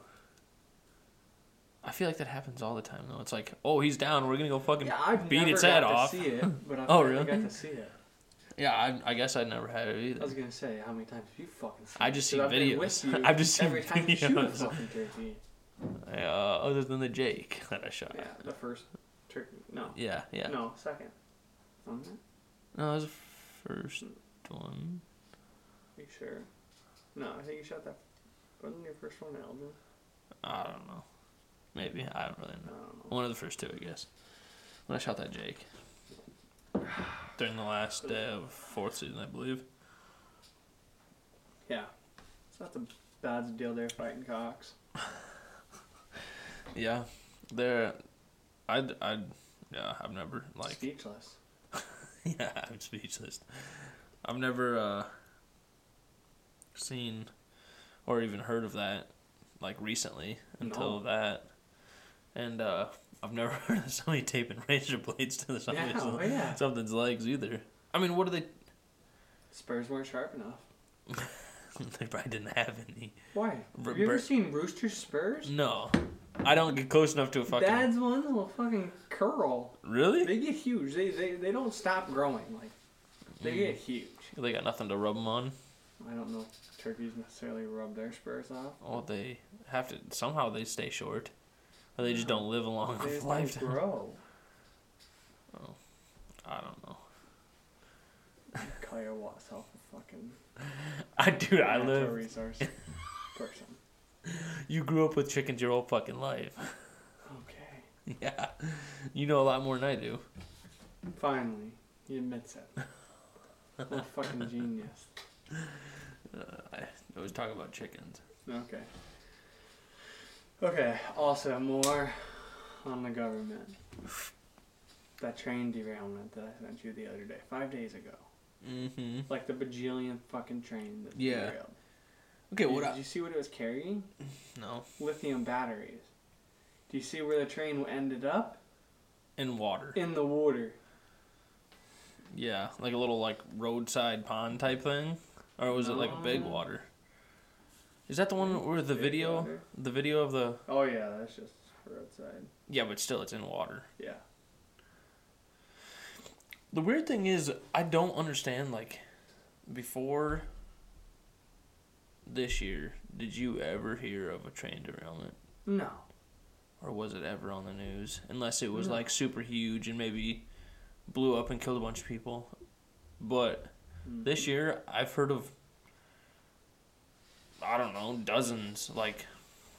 I feel like that happens all the time though. It's like, oh, he's down. We're gonna go fucking
Yeah, I've
beat
never
its
got
head
to
off.
see it, but I've
Oh, really?
got to see it.
Yeah, I, I guess I never had it either.
I was gonna say, how many times have you fucking seen
I just see videos. I've just seen
every time you shoot a fucking turkey.
Uh, other than the Jake that I shot.
Yeah, the first turkey. No.
Yeah, yeah.
No, second.
No, it was first one.
Are you sure? No, I think you shot that. Wasn't your first one Elgin?
I don't know. Maybe I don't really know.
don't know.
One of the first two, I guess. When I shot that Jake during the last day of fourth season, I believe.
Yeah. it's not a bad deal there fighting cocks.
Yeah, they're. I'd. I'd. Yeah, I've never like.
Speechless.
yeah, I'm speechless. I've never uh, seen or even heard of that like recently until
No.
that, and uh, I've never heard of somebody taping razor blades to the
Yeah,
something's,
oh, yeah.
something's legs either. I mean, what do they?
Spurs weren't sharp enough.
they probably didn't have any.
Why? Have you ever
Bur-
seen Rooster Spurs?
No, I don't get close enough to a fucking.
Dad's ones will fucking curl.
Really?
They get huge. They, they they don't stop growing. Like they
Mm.
get huge.
They got nothing to rub them on.
I don't know if turkeys necessarily rub their spurs off.
Oh, they have to somehow they stay short, or they just don't live a long
They
enough lifetime.
grow.
Oh, I don't know.
Call yourself a fucking
I do. I live.
resource person.
You grew up with chickens your whole fucking life.
Okay.
yeah, you know a lot more than I do.
Finally, he admits it. What a fucking genius.
Uh, I always talk about chickens.
Okay. Okay, also more on the government. That train derailment that I sent you the other day, five days ago.
Mm-hmm.
Like the bajillion fucking train that
Yeah.
derailed.
Okay,
Did,
what?
did
I,
you see what it was carrying?
no,
Lithium batteries. Do you see where the train ended up?
in water.
In the water.
Yeah, like a little like roadside pond type thing, or was it like a big water? Is that the one where the
Big
video,
water.
the video of the?
Oh yeah, that's just roadside.
Yeah, but still, it's in water.
Yeah.
The weird thing is, I don't understand. Like, before this year, did you ever hear of a train derailment,
No.
or was it ever on the news? Unless it was
No.
like super huge and maybe blew up and killed a bunch of people. But
Mm.
this year, I've heard of. I don't know, dozens, like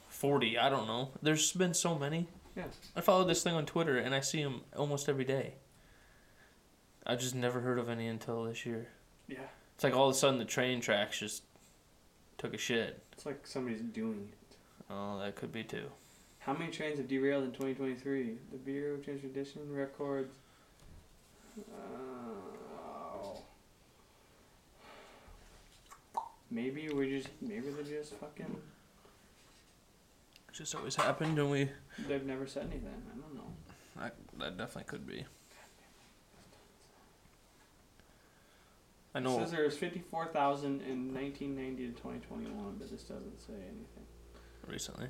forty. I don't know. There's been so many.
Yeah.
I follow this thing on Twitter and I see them almost every day. I just never heard of any until this year.
Yeah.
It's like all of a sudden the train tracks just took a shit.
It's like somebody's doing it.
Oh, that could be too.
How many trains have derailed in 2023? The Bureau of Transportation records. Uh, maybe we just maybe they just fucking
It just always happened and we.
they've never said anything. I don't know.
That, that definitely could be. I
It says there was 54,000 in 1990 to 2021, but this doesn't say anything.
recently.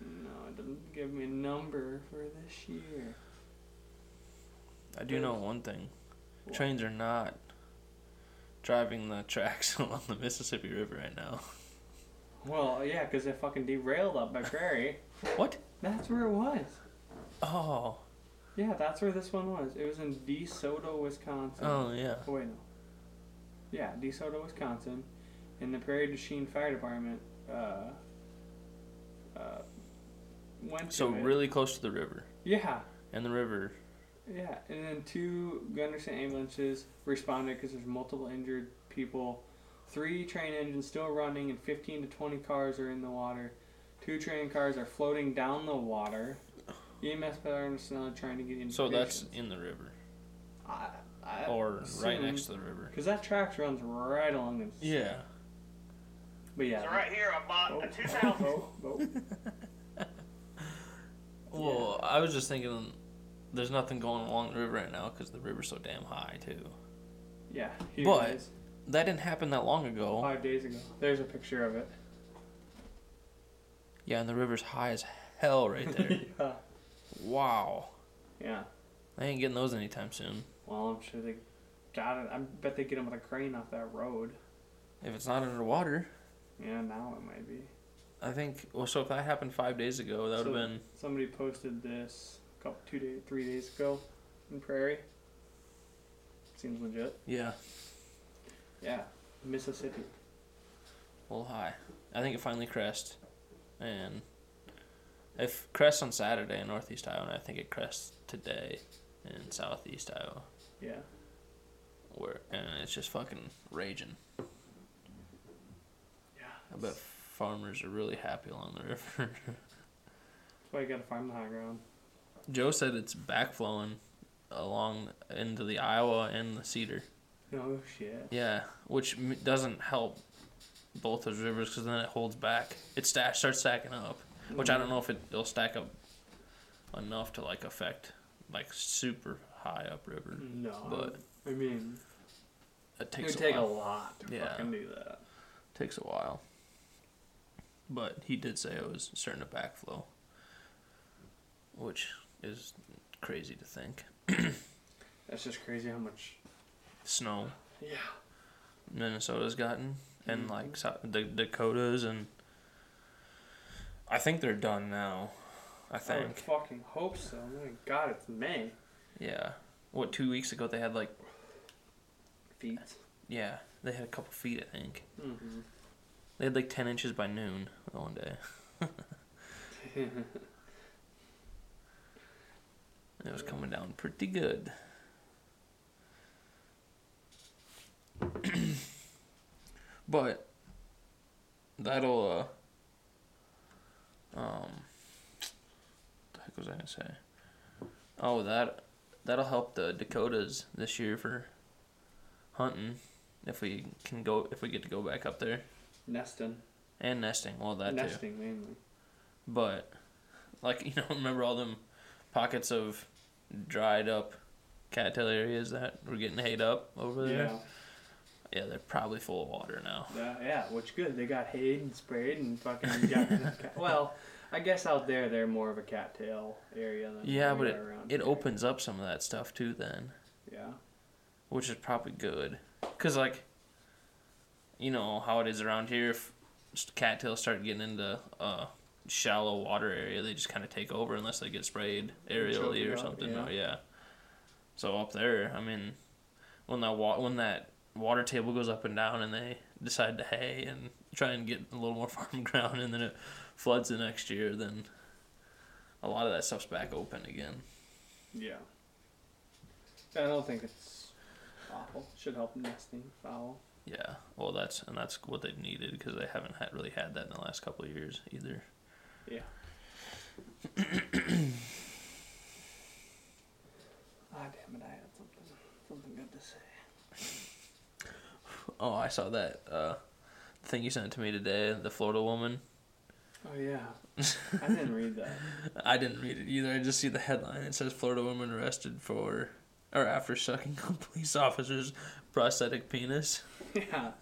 No, it doesn't give me a number for this year.
I do know one thing.
What?
Trains are not driving the tracks along the Mississippi River right now.
Well, yeah, because it fucking derailed up by Prairie.
What?
That's where it was.
Oh.
Yeah, that's where this one was. It was in DeSoto, Wisconsin.
Oh yeah.
Oh, wait, no. Yeah, DeSoto, Wisconsin. And the Prairie du Chien Fire Department uh, uh, went
So
to it.
really close to the river.
Yeah,
And the river.
yeah. And then two Gundersen ambulances responded because there's multiple injured people. Three train engines still running, and 15 to 20 cars are in the water. Two train cars are floating down the water. EMS personnel are trying to get in.
So that's in the river.
I, I
Or right next to the river.
Because that track runs right along the.
Yeah.
But yeah.
So right here, I bought
Oh,
a 2000.
oh, oh.
Well, I was just thinking there's nothing going along the river right now because the river's so damn high, too.
Yeah, here
But-
it is.
That didn't happen that long ago.
Five days ago. There's a picture of it.
Yeah, and the river's high as hell right there.
yeah.
wow.
Yeah.
I ain't getting those anytime soon.
Well, I'm sure they got it. I bet they get them with a crane off that road.
If it's not underwater,
Yeah, now it might be.
I think. Well, so if that happened five days ago, that would have been.
Somebody posted this a couple, two days, three days ago in Prairie. Seems legit.
Yeah,
Yeah, Mississippi.
little high. I think it finally crest. And if crests on Saturday in northeast Iowa, and I think it crests today in southeast Iowa.
Yeah.
Where and it's just fucking raging.
Yeah.
I bet farmers are really happy along the river.
That's why you gotta find the high ground.
Joe said it's backflowing along into the Iowa and the Cedar.
No shit.
Yeah, which doesn't help both those rivers because then it holds back. It sta- starts stacking up, which I mm-hmm. don't know if it, it'll stack up enough to like affect like super high up river.
No.
But-
I mean,
It
it
takes
would
a
take
while.
a lot to
Yeah.
fucking do that.
Takes a while. But he did say it was starting to backflow, which is crazy to think.
That's just crazy how much.
Snow
Yeah.
Minnesota's gotten, and
Mhm.
like the Dakotas, and I think they're done now. I
I
think.
fucking hope so. My God, it's May.
Yeah. What two weeks ago they had like
Feet.
yeah they had a couple feet I think
Mm-hmm.
they had like ten inches by noon one day. It was coming down pretty good. but that'll uh um the heck was I gonna say? Oh that that'll help the Dakotas this year for hunting if we can go if we get to go back up there.
Nesting.
And nesting, well that too.
Nesting mainly.
But like you know, remember all them pockets of dried up cattail areas that were getting hayed up over there?
Yeah.
Yeah, they're probably full of water now.
Yeah, yeah, which good. They got hayed and sprayed and fucking got. well, I guess out there they're more of a cattail area than
Yeah, but it, it opens up some of that stuff too then,
Yeah.
which is probably good. Cause like, you know how it is around here. If cattails start getting into a shallow water area, they just kind of take over unless they get sprayed aerially or
up,
something.
yeah.
Or, yeah. So up there, I mean, when that wa- when that water table goes up and down, and they decide to hay and try and get a little more farm ground, and then it floods the next year, then a lot of that stuff's back open again.
Yeah. I don't think it's awful. Should help nesting fowl.
Yeah, well, that's and that's what they've needed because they haven't had, really had that in the last couple of years either.
Yeah. Ah, damn it! I had something, something good to say.
Oh, I saw that uh, thing you sent to me today. The Florida woman.
Oh yeah. I didn't read that.
I didn't read it either. I just see the headline. It says Florida woman arrested for or after sucking a police officer's prosthetic penis.
Yeah.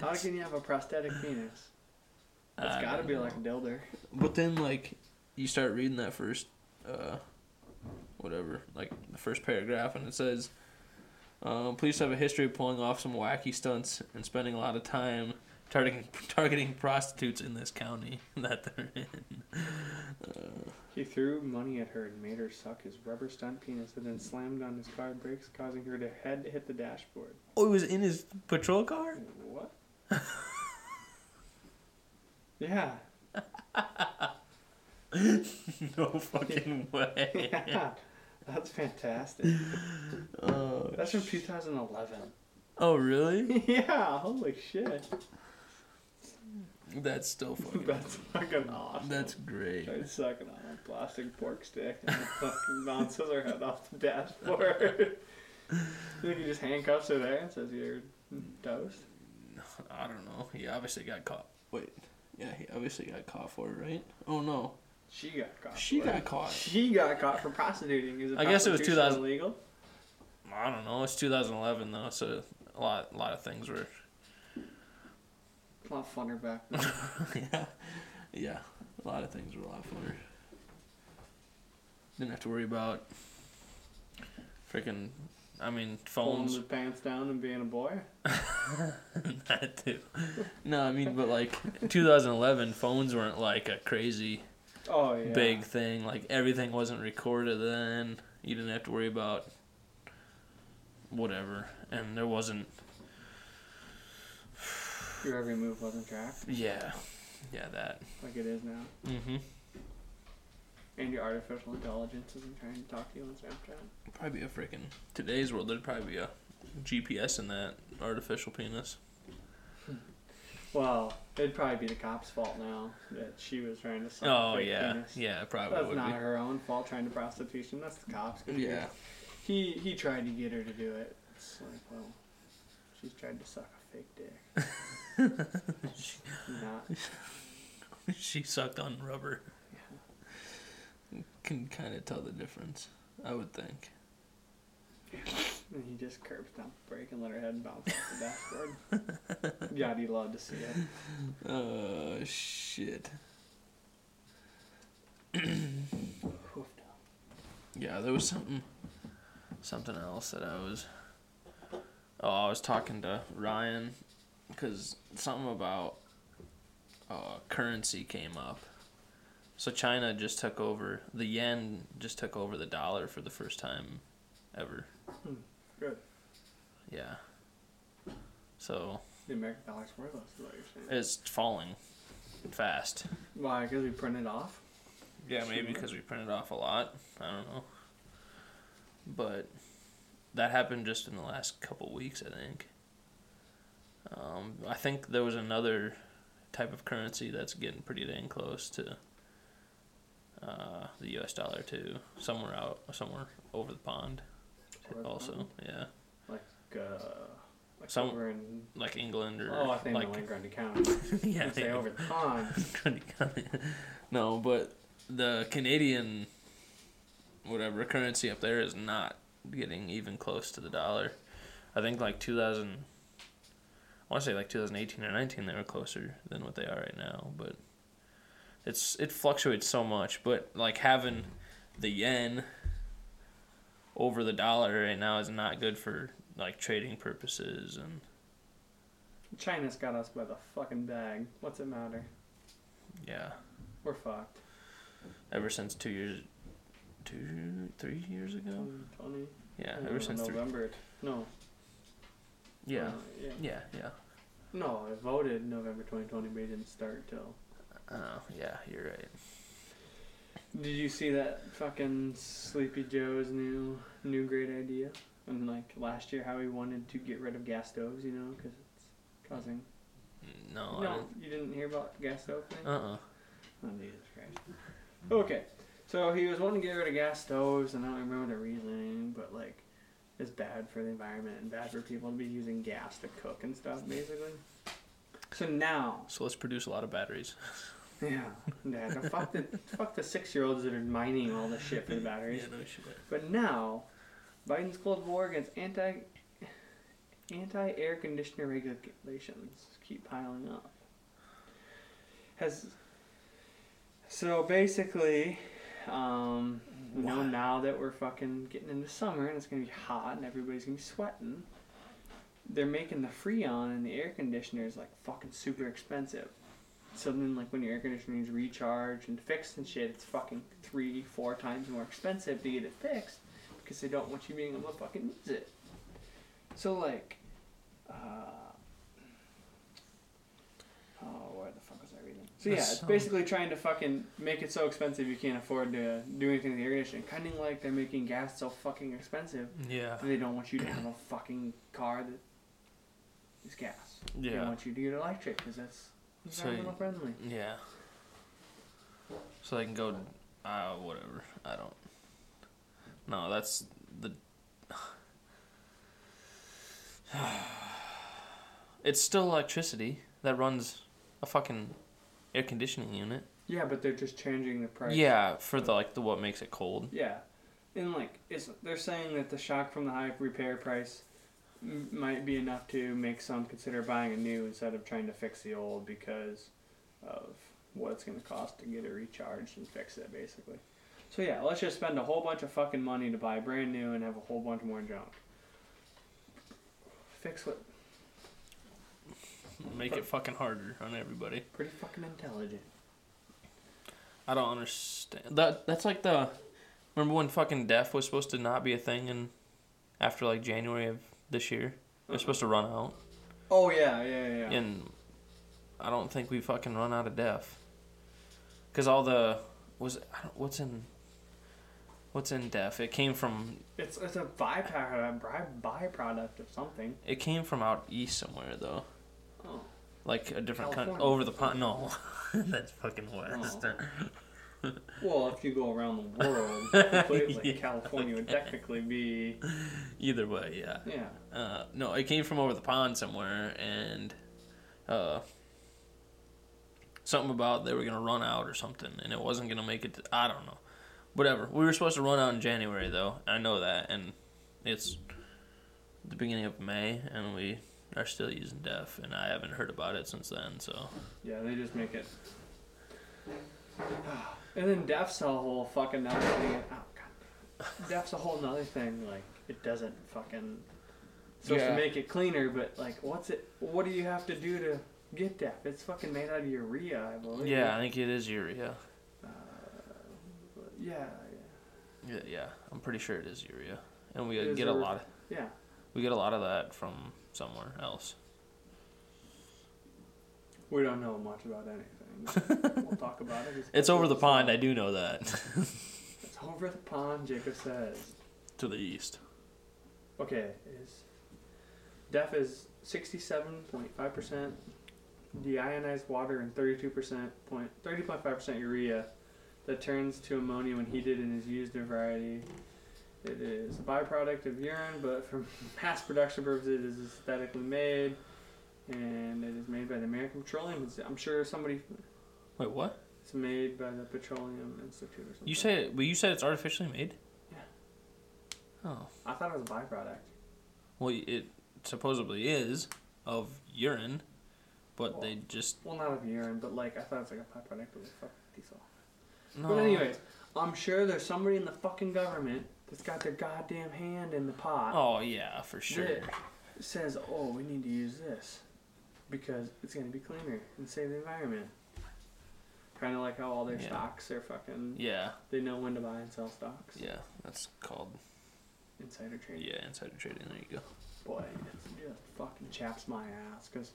How can you have a prosthetic penis? It's got to be
know.
like a dildo.
But then, like, you start reading that first, uh, whatever, like the first paragraph, and it says, um, "Police have a history of pulling off some wacky stunts and spending a lot of time targeting targeting prostitutes in this county that they're in."
He threw money at her and made her suck his rubber stunt penis and then slammed on his car brakes, causing her to head hit the dashboard.
Oh, it was in his patrol car.
What? yeah.
no fucking way.
Yeah. That's fantastic.
Oh,
That's from 2011.
oh, really?
yeah, holy shit.
That's still fucking.
That's fucking awesome.
That's great.
Tried sucking on a plastic pork stick and fucking bounces her head off the dashboard. you think he just handcuffs her there and says you're toast?
I don't know. He obviously got caught. Wait. Yeah, he obviously got caught for it, right? Oh no.
She got caught.
She
for it.
got caught.
She got caught for prostituting. Is it
I guess it was
prostitution
2000
illegal?
I don't know. It's 2011 though, so a lot, a lot of things were.
A lot funner back then.
yeah, yeah. A lot of things were a lot funner. Didn't have to worry about. Freaking, I mean,
Pulling
phones.
the pants down and being a boy.
that too. No, I mean, but like 2011, phones weren't like a crazy
Oh yeah.
big thing. Like everything wasn't recorded then. You didn't have to worry about whatever, and there wasn't.
Your every move wasn't tracked
Yeah, yeah, that.
like it is now.
Mm-hmm.
And your artificial intelligence isn't trying to talk to you on Snapchat.
Probably a freaking today's world. There'd probably be a GPS in that artificial penis.
Well, it'd probably be the cop's fault now that she was trying to suck
Oh
fake
yeah,
penis.
yeah, probably
That's not
be.
her own fault trying to prostitution. That's the cops.
Yeah,
he he tried to get her to do it. It's like, well, she's tried to suck a fake dick. Not.
she sucked on rubber. Can kind of tell the difference, I would think.
And he just curbs down the brake and let her head bounce off the dashboard. God, he loved to see it.
Oh, shit. Yeah, there was something, something else that I was. Oh, I was talking to Ryan, because something about uh, currency came up. So China just took over the yen, just took over the dollar for the first time ever.
Good.
Yeah. So
The American dollar's worthless, is what you're saying.
it's falling fast.
Why? Because we printed off?
Yeah, maybe because we printed off a lot. I don't know. But that happened just in the last couple weeks, I think. Um, I think there was another type of currency that's getting pretty dang close to uh, the U.S. dollar too. Somewhere out, somewhere over the pond.
Over the
also,
pond?
yeah,
Like, uh, like
Some-
over in.
like England or
Oh, I think
like
like Grundy County.
yeah,
say over the pond.
no, but the Canadian whatever currency up there is not getting even close to the dollar. I think like 2000 I want to say like 2018 or 19 they were closer than what they are right now, but it's it fluctuates so much, but like having the yen over the dollar right now is not good for like trading purposes and
China's got us by the fucking bag. What's it matter?
yeah,
We're fucked.
ever since 2 years 2 3 years ago.
20.
Yeah, ever since three.
November. No.
Yeah,
uh, yeah.
yeah, yeah.
No, I voted November 2020, but it didn't start till.
Oh, yeah, you're right.
Did you see that fucking Sleepy Joe's new new great idea? And like last year, how he wanted to get rid of gas stoves, you know, because it's causing.
No,
no, you didn't hear about the gas stove thing?
Didn't. Uh-uh.
Oh, Jesus Christ. Okay, so he was wanting to get rid of gas stoves, and I don't remember the reasoning, but like, it's bad for the environment and bad for people to be using gas to cook and stuff, basically. So now,
So let's produce a lot of batteries.
yeah, yeah, fuck the fuck the six year olds that are mining all the shit for the batteries.
Yeah, no shit.
But now, Biden's Cold War against anti anti air conditioner regulations keep piling up. Has so basically, um, you know, now that we're fucking getting into summer and it's gonna be hot and everybody's gonna be sweating, they're making the Freon and the air conditioners like fucking super expensive. So then, like when your air conditioner needs recharged and fixed and shit, it's fucking three, four times more expensive to get it fixed because they don't want you being able to fucking use it. So like, uh, oh, where the fuck was I reading? So yeah,
That's
it's
so-
basically trying to fucking make it so expensive you can't afford to do anything with the air conditioning. Kind of like they're making gas so fucking expensive
Yeah.
that they don't want you to have a fucking car that is gas. They
Yeah.
want you to get electric because that's
So
environmental friendly.
Yeah. So they can go, uh, whatever. I don't. No, that's the. it's still electricity that runs a fucking air conditioning unit.
Yeah, but they're just changing the price.
Yeah, for the like the what makes it cold.
Yeah, and like it's they're saying that the shock from the high repair price m- might be enough to make some consider buying a new instead of trying to fix the old because of what it's going to cost to get it recharged and fix it basically. So yeah, let's just spend a whole bunch of fucking money to buy brand new and have a whole bunch more junk. Fix what?
Make it fucking harder on everybody.
Pretty fucking intelligent.
I don't understand that. That's like the. Remember when fucking DEF was supposed to not be a thing and after like January of this year, it was supposed to run out.
Oh yeah, yeah, yeah.
and I don't think we fucking run out of DEF. Cause all the was I don't, what's in what's in DEF? It came from
It's it's a byproduct, by- byproduct of something.
it came from out east somewhere though,
Oh.
like a different country over the pond. No, that's fucking west.
Well, if you go around the world, completely,
Yeah,
California would
okay.
technically be.
Either way, yeah.
Yeah.
Uh, no, it came from over the pond somewhere, and uh, something about they were gonna run out or something, and it wasn't gonna make it. To, I don't know. Whatever. We were supposed to run out in January though. I know that, and it's the beginning of May, and we are still using DEF, and I haven't heard about it since then. So
Yeah, they just make it. And then Def's a whole fucking nother thing. Oh, God. Def's a whole nother thing. Like, it doesn't fucking. It's supposed
Yeah.
to make it cleaner, but, like, what's it. What do you have to do to get Def? It's fucking made out of urea, I believe.
yeah, I think it is urea.
Uh, but yeah,
Yeah, yeah, I'm pretty sure it is urea, and we
Is
get a lot. Of,
yeah. Yeah.
we get a lot of that from somewhere else.
We don't know much about anything. we'll talk about it.
It's over the pond. I do know that.
It's over the pond, Jacob says.
to the east.
Okay, is DEF is sixty-seven point five percent deionized water and thirty-two percent point thirty point five percent urea that turns to ammonia when heated and is used in a variety. It is a byproduct of urine, but for mass production purposes, it is aesthetically made, and it is made by the American Petroleum. Ins- I'm sure somebody.
Wait, what?
It's made by the Petroleum Institute or something.
You say? Well, you said it's artificially made.
Yeah.
Oh,
I thought it was a byproduct.
well, it supposedly is of urine, but
Well,
they just
Well, not of urine, but like I thought it was like a byproduct of the fucking diesel.
no.
But anyways, I'm sure there's somebody in the fucking government that's got their goddamn hand in the pot
Oh yeah, for sure.
says, "Oh, we need to use this because it's gonna be cleaner and save the environment." Kind of like how all their
Yeah.
stocks are fucking.
Yeah,
They know when to buy and sell stocks.
yeah, that's called
Insider trading.
yeah insider trading. There you go.
Boy, it just fucking chaps my ass because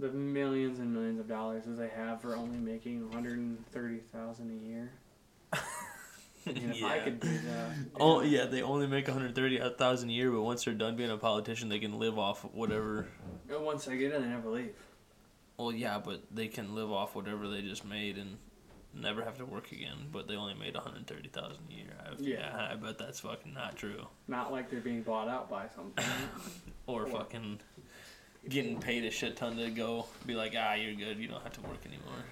the millions and millions of dollars that they have for only making 130,000 a year. Mean, if I
Yeah.
could do that.
Oh yeah, they only make 130,000 a year, but once they're done being a politician, they can live off whatever.
Once they get in, they never leave.
Well, yeah, but they can live off whatever they just made and never have to work again. But they only made 130,000 a year. I,
Yeah.
yeah, I bet that's fucking not true.
Not like they're being bought out by something.
Or
Or-
fucking getting paid a shit ton to go be like, ah, you're good. You don't have to work anymore.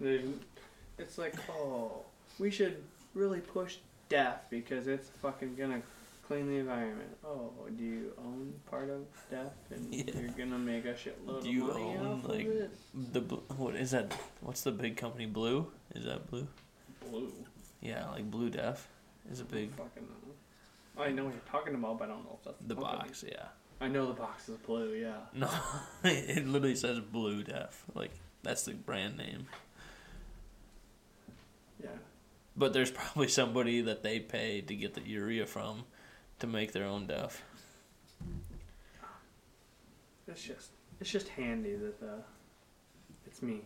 They- it's like, oh, we should really push DEF because it's fucking gonna clean the environment. Oh, do you own part of DEF and
Yeah.
you're gonna make a shitload
Do you
of money
own,
off
like-
of it?
The what is that? What's the big company? Blue? Is that Blue?
Blue.
Yeah, like Blue Def is a big.
Fucking know. I know what you're talking about, but I don't know if that's
The
company.
box, yeah.
I know the box is blue. Yeah.
No, it literally says Blue Def. Like that's the brand name. But there's probably somebody that they pay to get the urea from to make their own DEF.
It's just it's just handy that the it's me.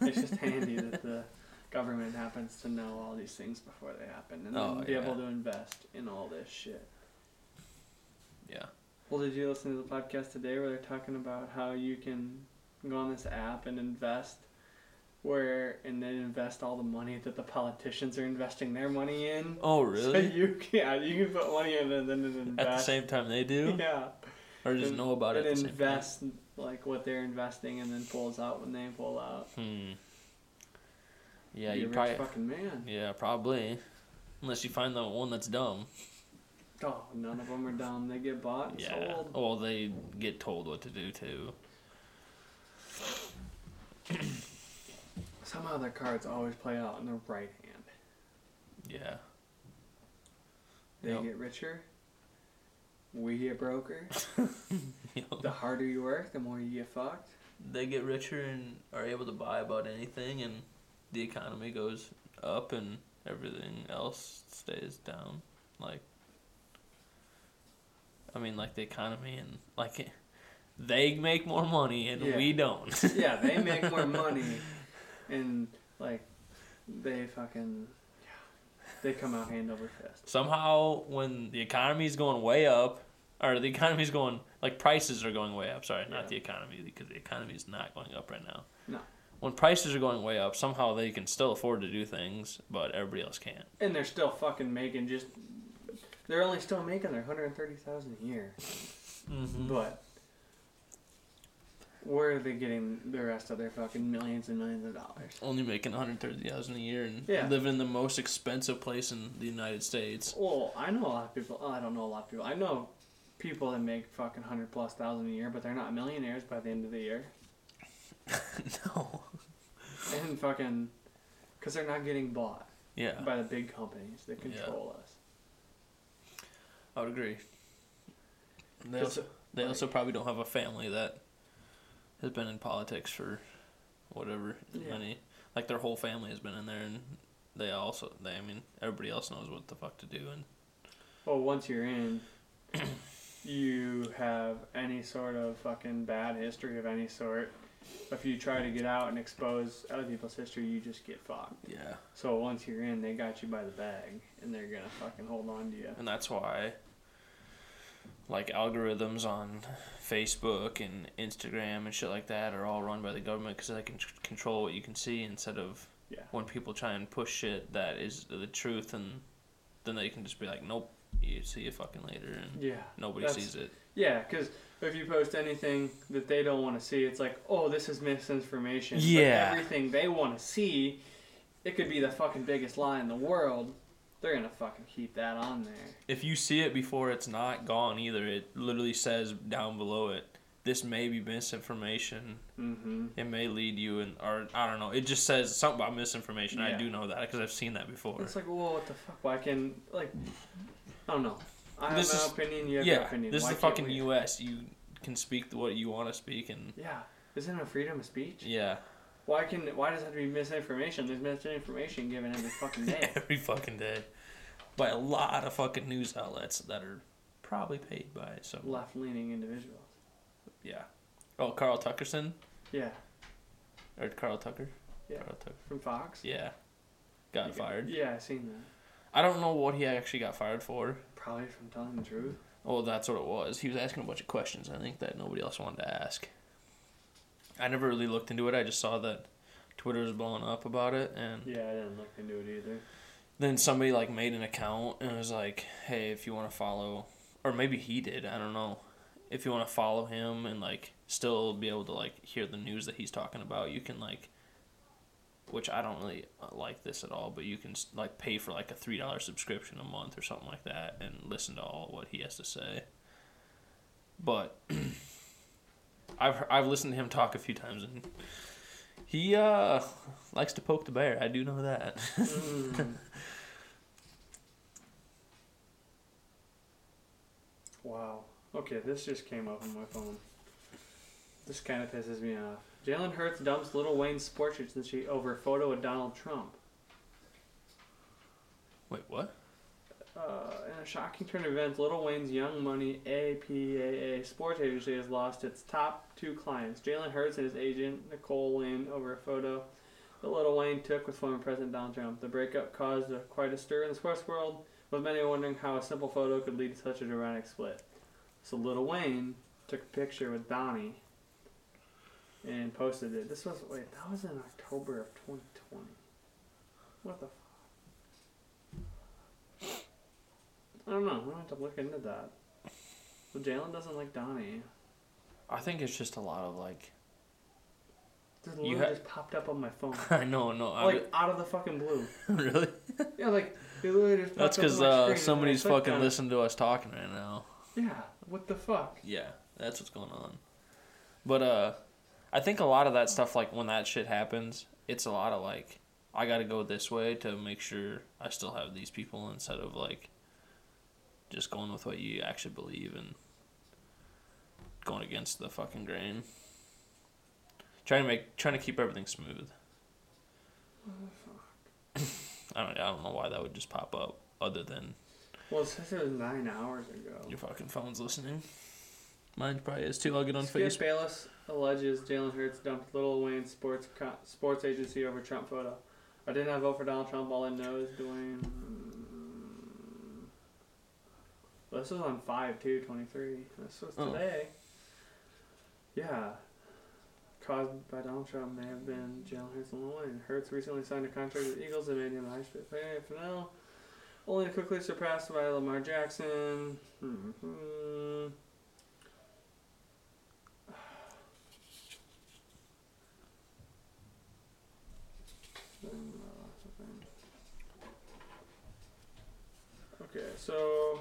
It's just handy that the government happens to know all these things before they happen and
Oh,
then be
yeah.
able to invest in all this shit.
Yeah.
Well, did you listen to the podcast today where they're talking about how you can go on this app and invest where and then invest all the money that the politicians are investing their money in?
Oh
So
really?
you can, yeah, you can put money in and then invest.
At the same time they do,
Yeah.
or just
and,
know about it.
and
At same time?
invest like what they're investing and then pulls out when they pull out.
Hmm. Yeah,
Be
you probably.
fucking man.
Yeah, probably. Unless you find the one that's dumb.
Oh, none of them are dumb. They get bought and
Yeah.
sold.
Well, they get told what to do too.
Somehow their cards always play out in the right hand.
Yeah.
They
Yep.
get richer. We get broker.
Know,
The harder you work, the more you get fucked.
they get richer and are able to buy about anything, and the economy goes up, and everything else stays down. Like, I mean, like the economy, and like they make more money, and
Yeah.
we don't.
Yeah, they make more money, and like they fucking yeah, they come out hand over fist.
Somehow, when the economy's going way up, or the economy's going like prices are going way up. Sorry,
Yeah.
not the economy, because the economy is not going up right now.
No.
when prices are going way up, somehow they can still afford to do things, but everybody else can't.
And they're still fucking making just. They're only still making their hundred and thirty thousand a year.
Mm-hmm.
But where are they getting the rest of their fucking millions and millions of dollars?
Only making one hundred thirty thousand a year and
Yeah.
living in the most expensive place in the United States.
Well, I know a lot of people. Oh, I don't know a lot of people. I know people that make fucking hundred plus thousand a year, but they're not millionaires by the end of the year.
no.
And fucking, because they're not getting bought
Yeah,
by the big companies that control us.
I would agree. They also, they
like-
also probably don't have a family that has been in politics for whatever
Yeah.
many. Like their whole family has been in there, and they also they. I mean, everybody else knows what the fuck to do, and
Well, once you're in, you have any sort of fucking bad history of any sort. If you try to get out and expose other people's history, you just get fucked.
yeah,
So once you're in, they got you by the bag, and they're gonna fucking hold on to you.
and that's why. Like algorithms on Facebook and Instagram and shit like that are all run by the government because they can control what you can see instead of
Yeah.
when people try and push shit that is the truth and then they can just be like, nope, you see you fucking later and
Yeah.
nobody sees it.
Yeah, because if you post anything that they don't want to see, it's like, oh, this is misinformation.
Yeah.
But everything they want to see, it could be the fucking biggest lie in the world. They're gonna fucking keep that on there.
If you see it before it's not gone either, it literally says down below it, this may be misinformation.
Mm-hmm.
It may lead you in, or I don't know. It just says something about misinformation. I do know that because I've seen that before.
It's like, well, what the fuck? Why can like, I don't know. I have
This
my
is-
opinion. You have your
yeah,
opinion.
this
Why
is the fucking
we-
U.S. You can speak what you want to speak, and
Yeah, isn't it freedom of speech?
yeah,
Why can? Why does it have to be misinformation? There's misinformation given every fucking day.
every fucking day by a lot of fucking news outlets that are probably paid by some.
Left-leaning individuals.
Yeah. Oh, Carl Tuckerson
Yeah,
or Carl Tucker.
Yeah.
Carl Tucker.
from Fox.
Yeah. Got
You
fired.
Yeah, I seen that.
I don't know what he actually got fired for.
Probably from telling the truth.
Oh, that's what it was. He was asking a bunch of questions, I think, that nobody else wanted to ask. I never really looked into it. I just saw that Twitter was blowing up about it, and
Yeah, I didn't look into it either.
then somebody like made an account and was like, "Hey, if you want to follow, or maybe he did. I don't know. If you want to follow him and like still be able to like hear the news that he's talking about, you can like." Which I don't really uh, like this at all, but you can like pay for like a three dollar subscription a month or something like that and listen to all what he has to say. But I've I've listened to him talk a few times and he uh likes to poke the bear. I do know that.
Mm. wow. Okay, this just came up on my phone. This kind of pisses me off. Jalen Hurts dumps Lil Wayne's sports agency over photo of Donald Trump.
Wait, what?
Uh, in a shocking turn of events, Lil Wayne's Young Money APAA sports agency has lost its top two clients, Jalen Hurts and his agent Nicole Lynn, over a photo that Lil Wayne took with former President Donald Trump. The breakup caused a, quite a stir in the sports world, with many wondering how a simple photo could lead to such a dramatic split. So Lil Wayne took a picture with Donnie and posted it. This was wait, that was in October of 2020. What the I don't know. I'm gonna have to look into that. But Jalen doesn't like Donnie.
I think it's just a lot of like.
This
You ha-
just popped up on my phone.
I know, no, I
like out of the fucking blue.
really.
Yeah, like it literally just
That's because uh,
screen and I
somebody's fucking
it.
listening to us talking right now.
Yeah, what the fuck?
Yeah, that's what's going on. But uh, I think a lot of that stuff, like when that shit happens, it's a lot of like, I got to go this way to make sure I still have these people instead of like, just going with what you actually believe and going against the fucking grain. Trying to make, trying to keep everything smooth. Oh, I don't, I don't know why that would just pop up, other than
Well, it says it was nine hours ago.
your fucking phone's listening. Mine probably is too. I'll get on
Skip
Facebook.
Bayless alleges Jalen Hurts dumped Lil Wayne sports co- sports agency over Trump photo. I did not vote for Donald Trump. All I know is Dwayne. Hmm. Well, this was on 5 2 23. This was
Oh.
today. Yeah. caused by Donald Trump may have been Jalen Hurts and. Hurts recently signed a contract with the Eagles that made him a high paid player for now, only quickly surpassed by Lamar Jackson. hmm Okay, so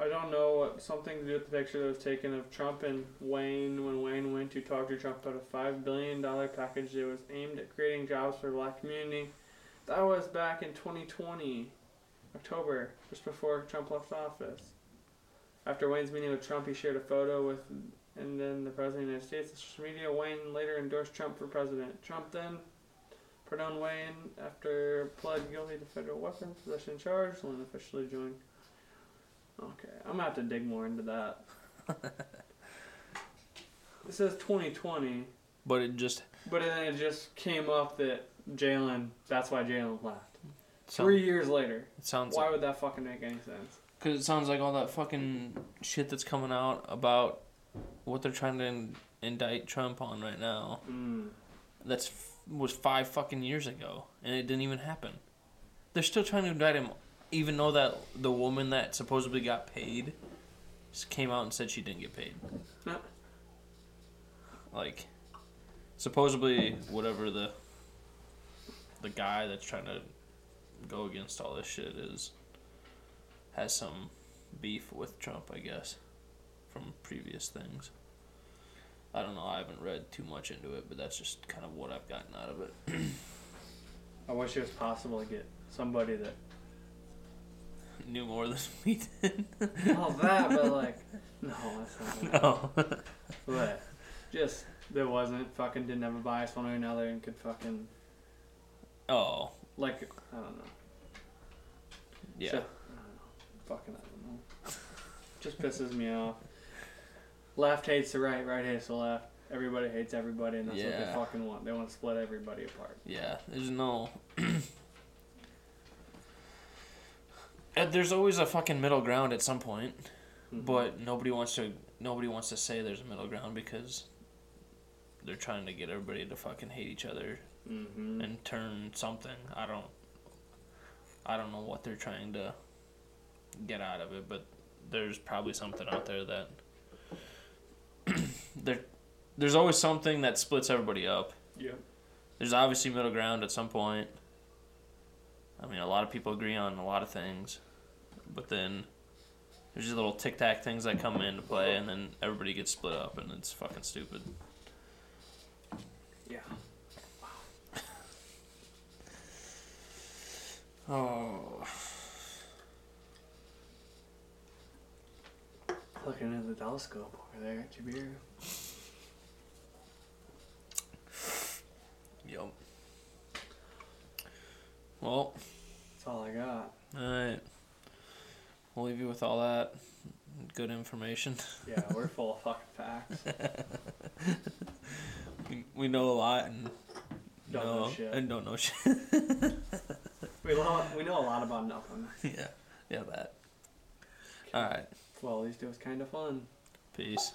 I don't know what something to do with the picture that was taken of Trump and Wayne when Wayne went to talk to Trump about a five billion dollar package that was aimed at creating jobs for the black community. That was back in 2020, October, just before Trump left office. After Wayne's meeting with Trump, he shared a photo with and then the president of the United States. Social media, Wayne later endorsed Trump for president. Trump then pardoned Wayne after pled guilty to federal weapons possession charge and officially joined. Okay, I'm gonna have to dig more into that. it says 2020,
But it just
but then it just came up that Jalen. That's why Jalen left.
sounds,
Three years later.
it sounds
Why would that fucking make any sense?
Because it sounds like all that fucking shit that's coming out about what they're trying to in- indict Trump on right now.
Mm.
That's f- was five fucking years ago, and it didn't even happen. They're still trying to indict him, even though that the woman that supposedly got paid just came out and said she didn't get paid.
Huh.
Like, supposedly, whatever the the guy that's trying to go against all this shit is has some beef with Trump, I guess, from previous things. I don't know. I haven't read too much into it, but that's just kind of what I've gotten out of it.
I wish it was possible to get somebody that.
Knew more than we did.
All that, but like, no, that's not.
no.
But just there wasn't fucking didn't have a bias one way or another and could fucking
oh,
like I don't know.
yeah.
I don't know. Fucking I don't know. Just pisses me off. Left hates the right, right hates the left. Everybody hates everybody, and that's what they fucking want. They want to split everybody apart.
Yeah, there's no. Uh, there's always a fucking middle ground at some point,
Mhm.
but nobody wants to. Nobody wants to say there's a middle ground because they're trying to get everybody to fucking hate each other
Mhm.
and turn something. I don't. I don't know what they're trying to get out of it, but there's probably something out there that there. There's always something that splits everybody up.
Yep.
There's obviously middle ground at some point. I mean, a lot of people agree on a lot of things, but then there's these little tic tac things that come into play, and then everybody gets split up, and it's fucking stupid.
Yeah.
Oh,
Looking at the telescope over there beer.
yep. Well,
That's all I got.
all right. We'll leave you with all that good information.
Yeah, we're full of fucking facts.
We, we know a lot and
Don't know shit.
and don't know shit.
We lo- we know a lot about nothing.
yeah, yeah, that. All right.
Well, at least it was kind of fun.
Peace.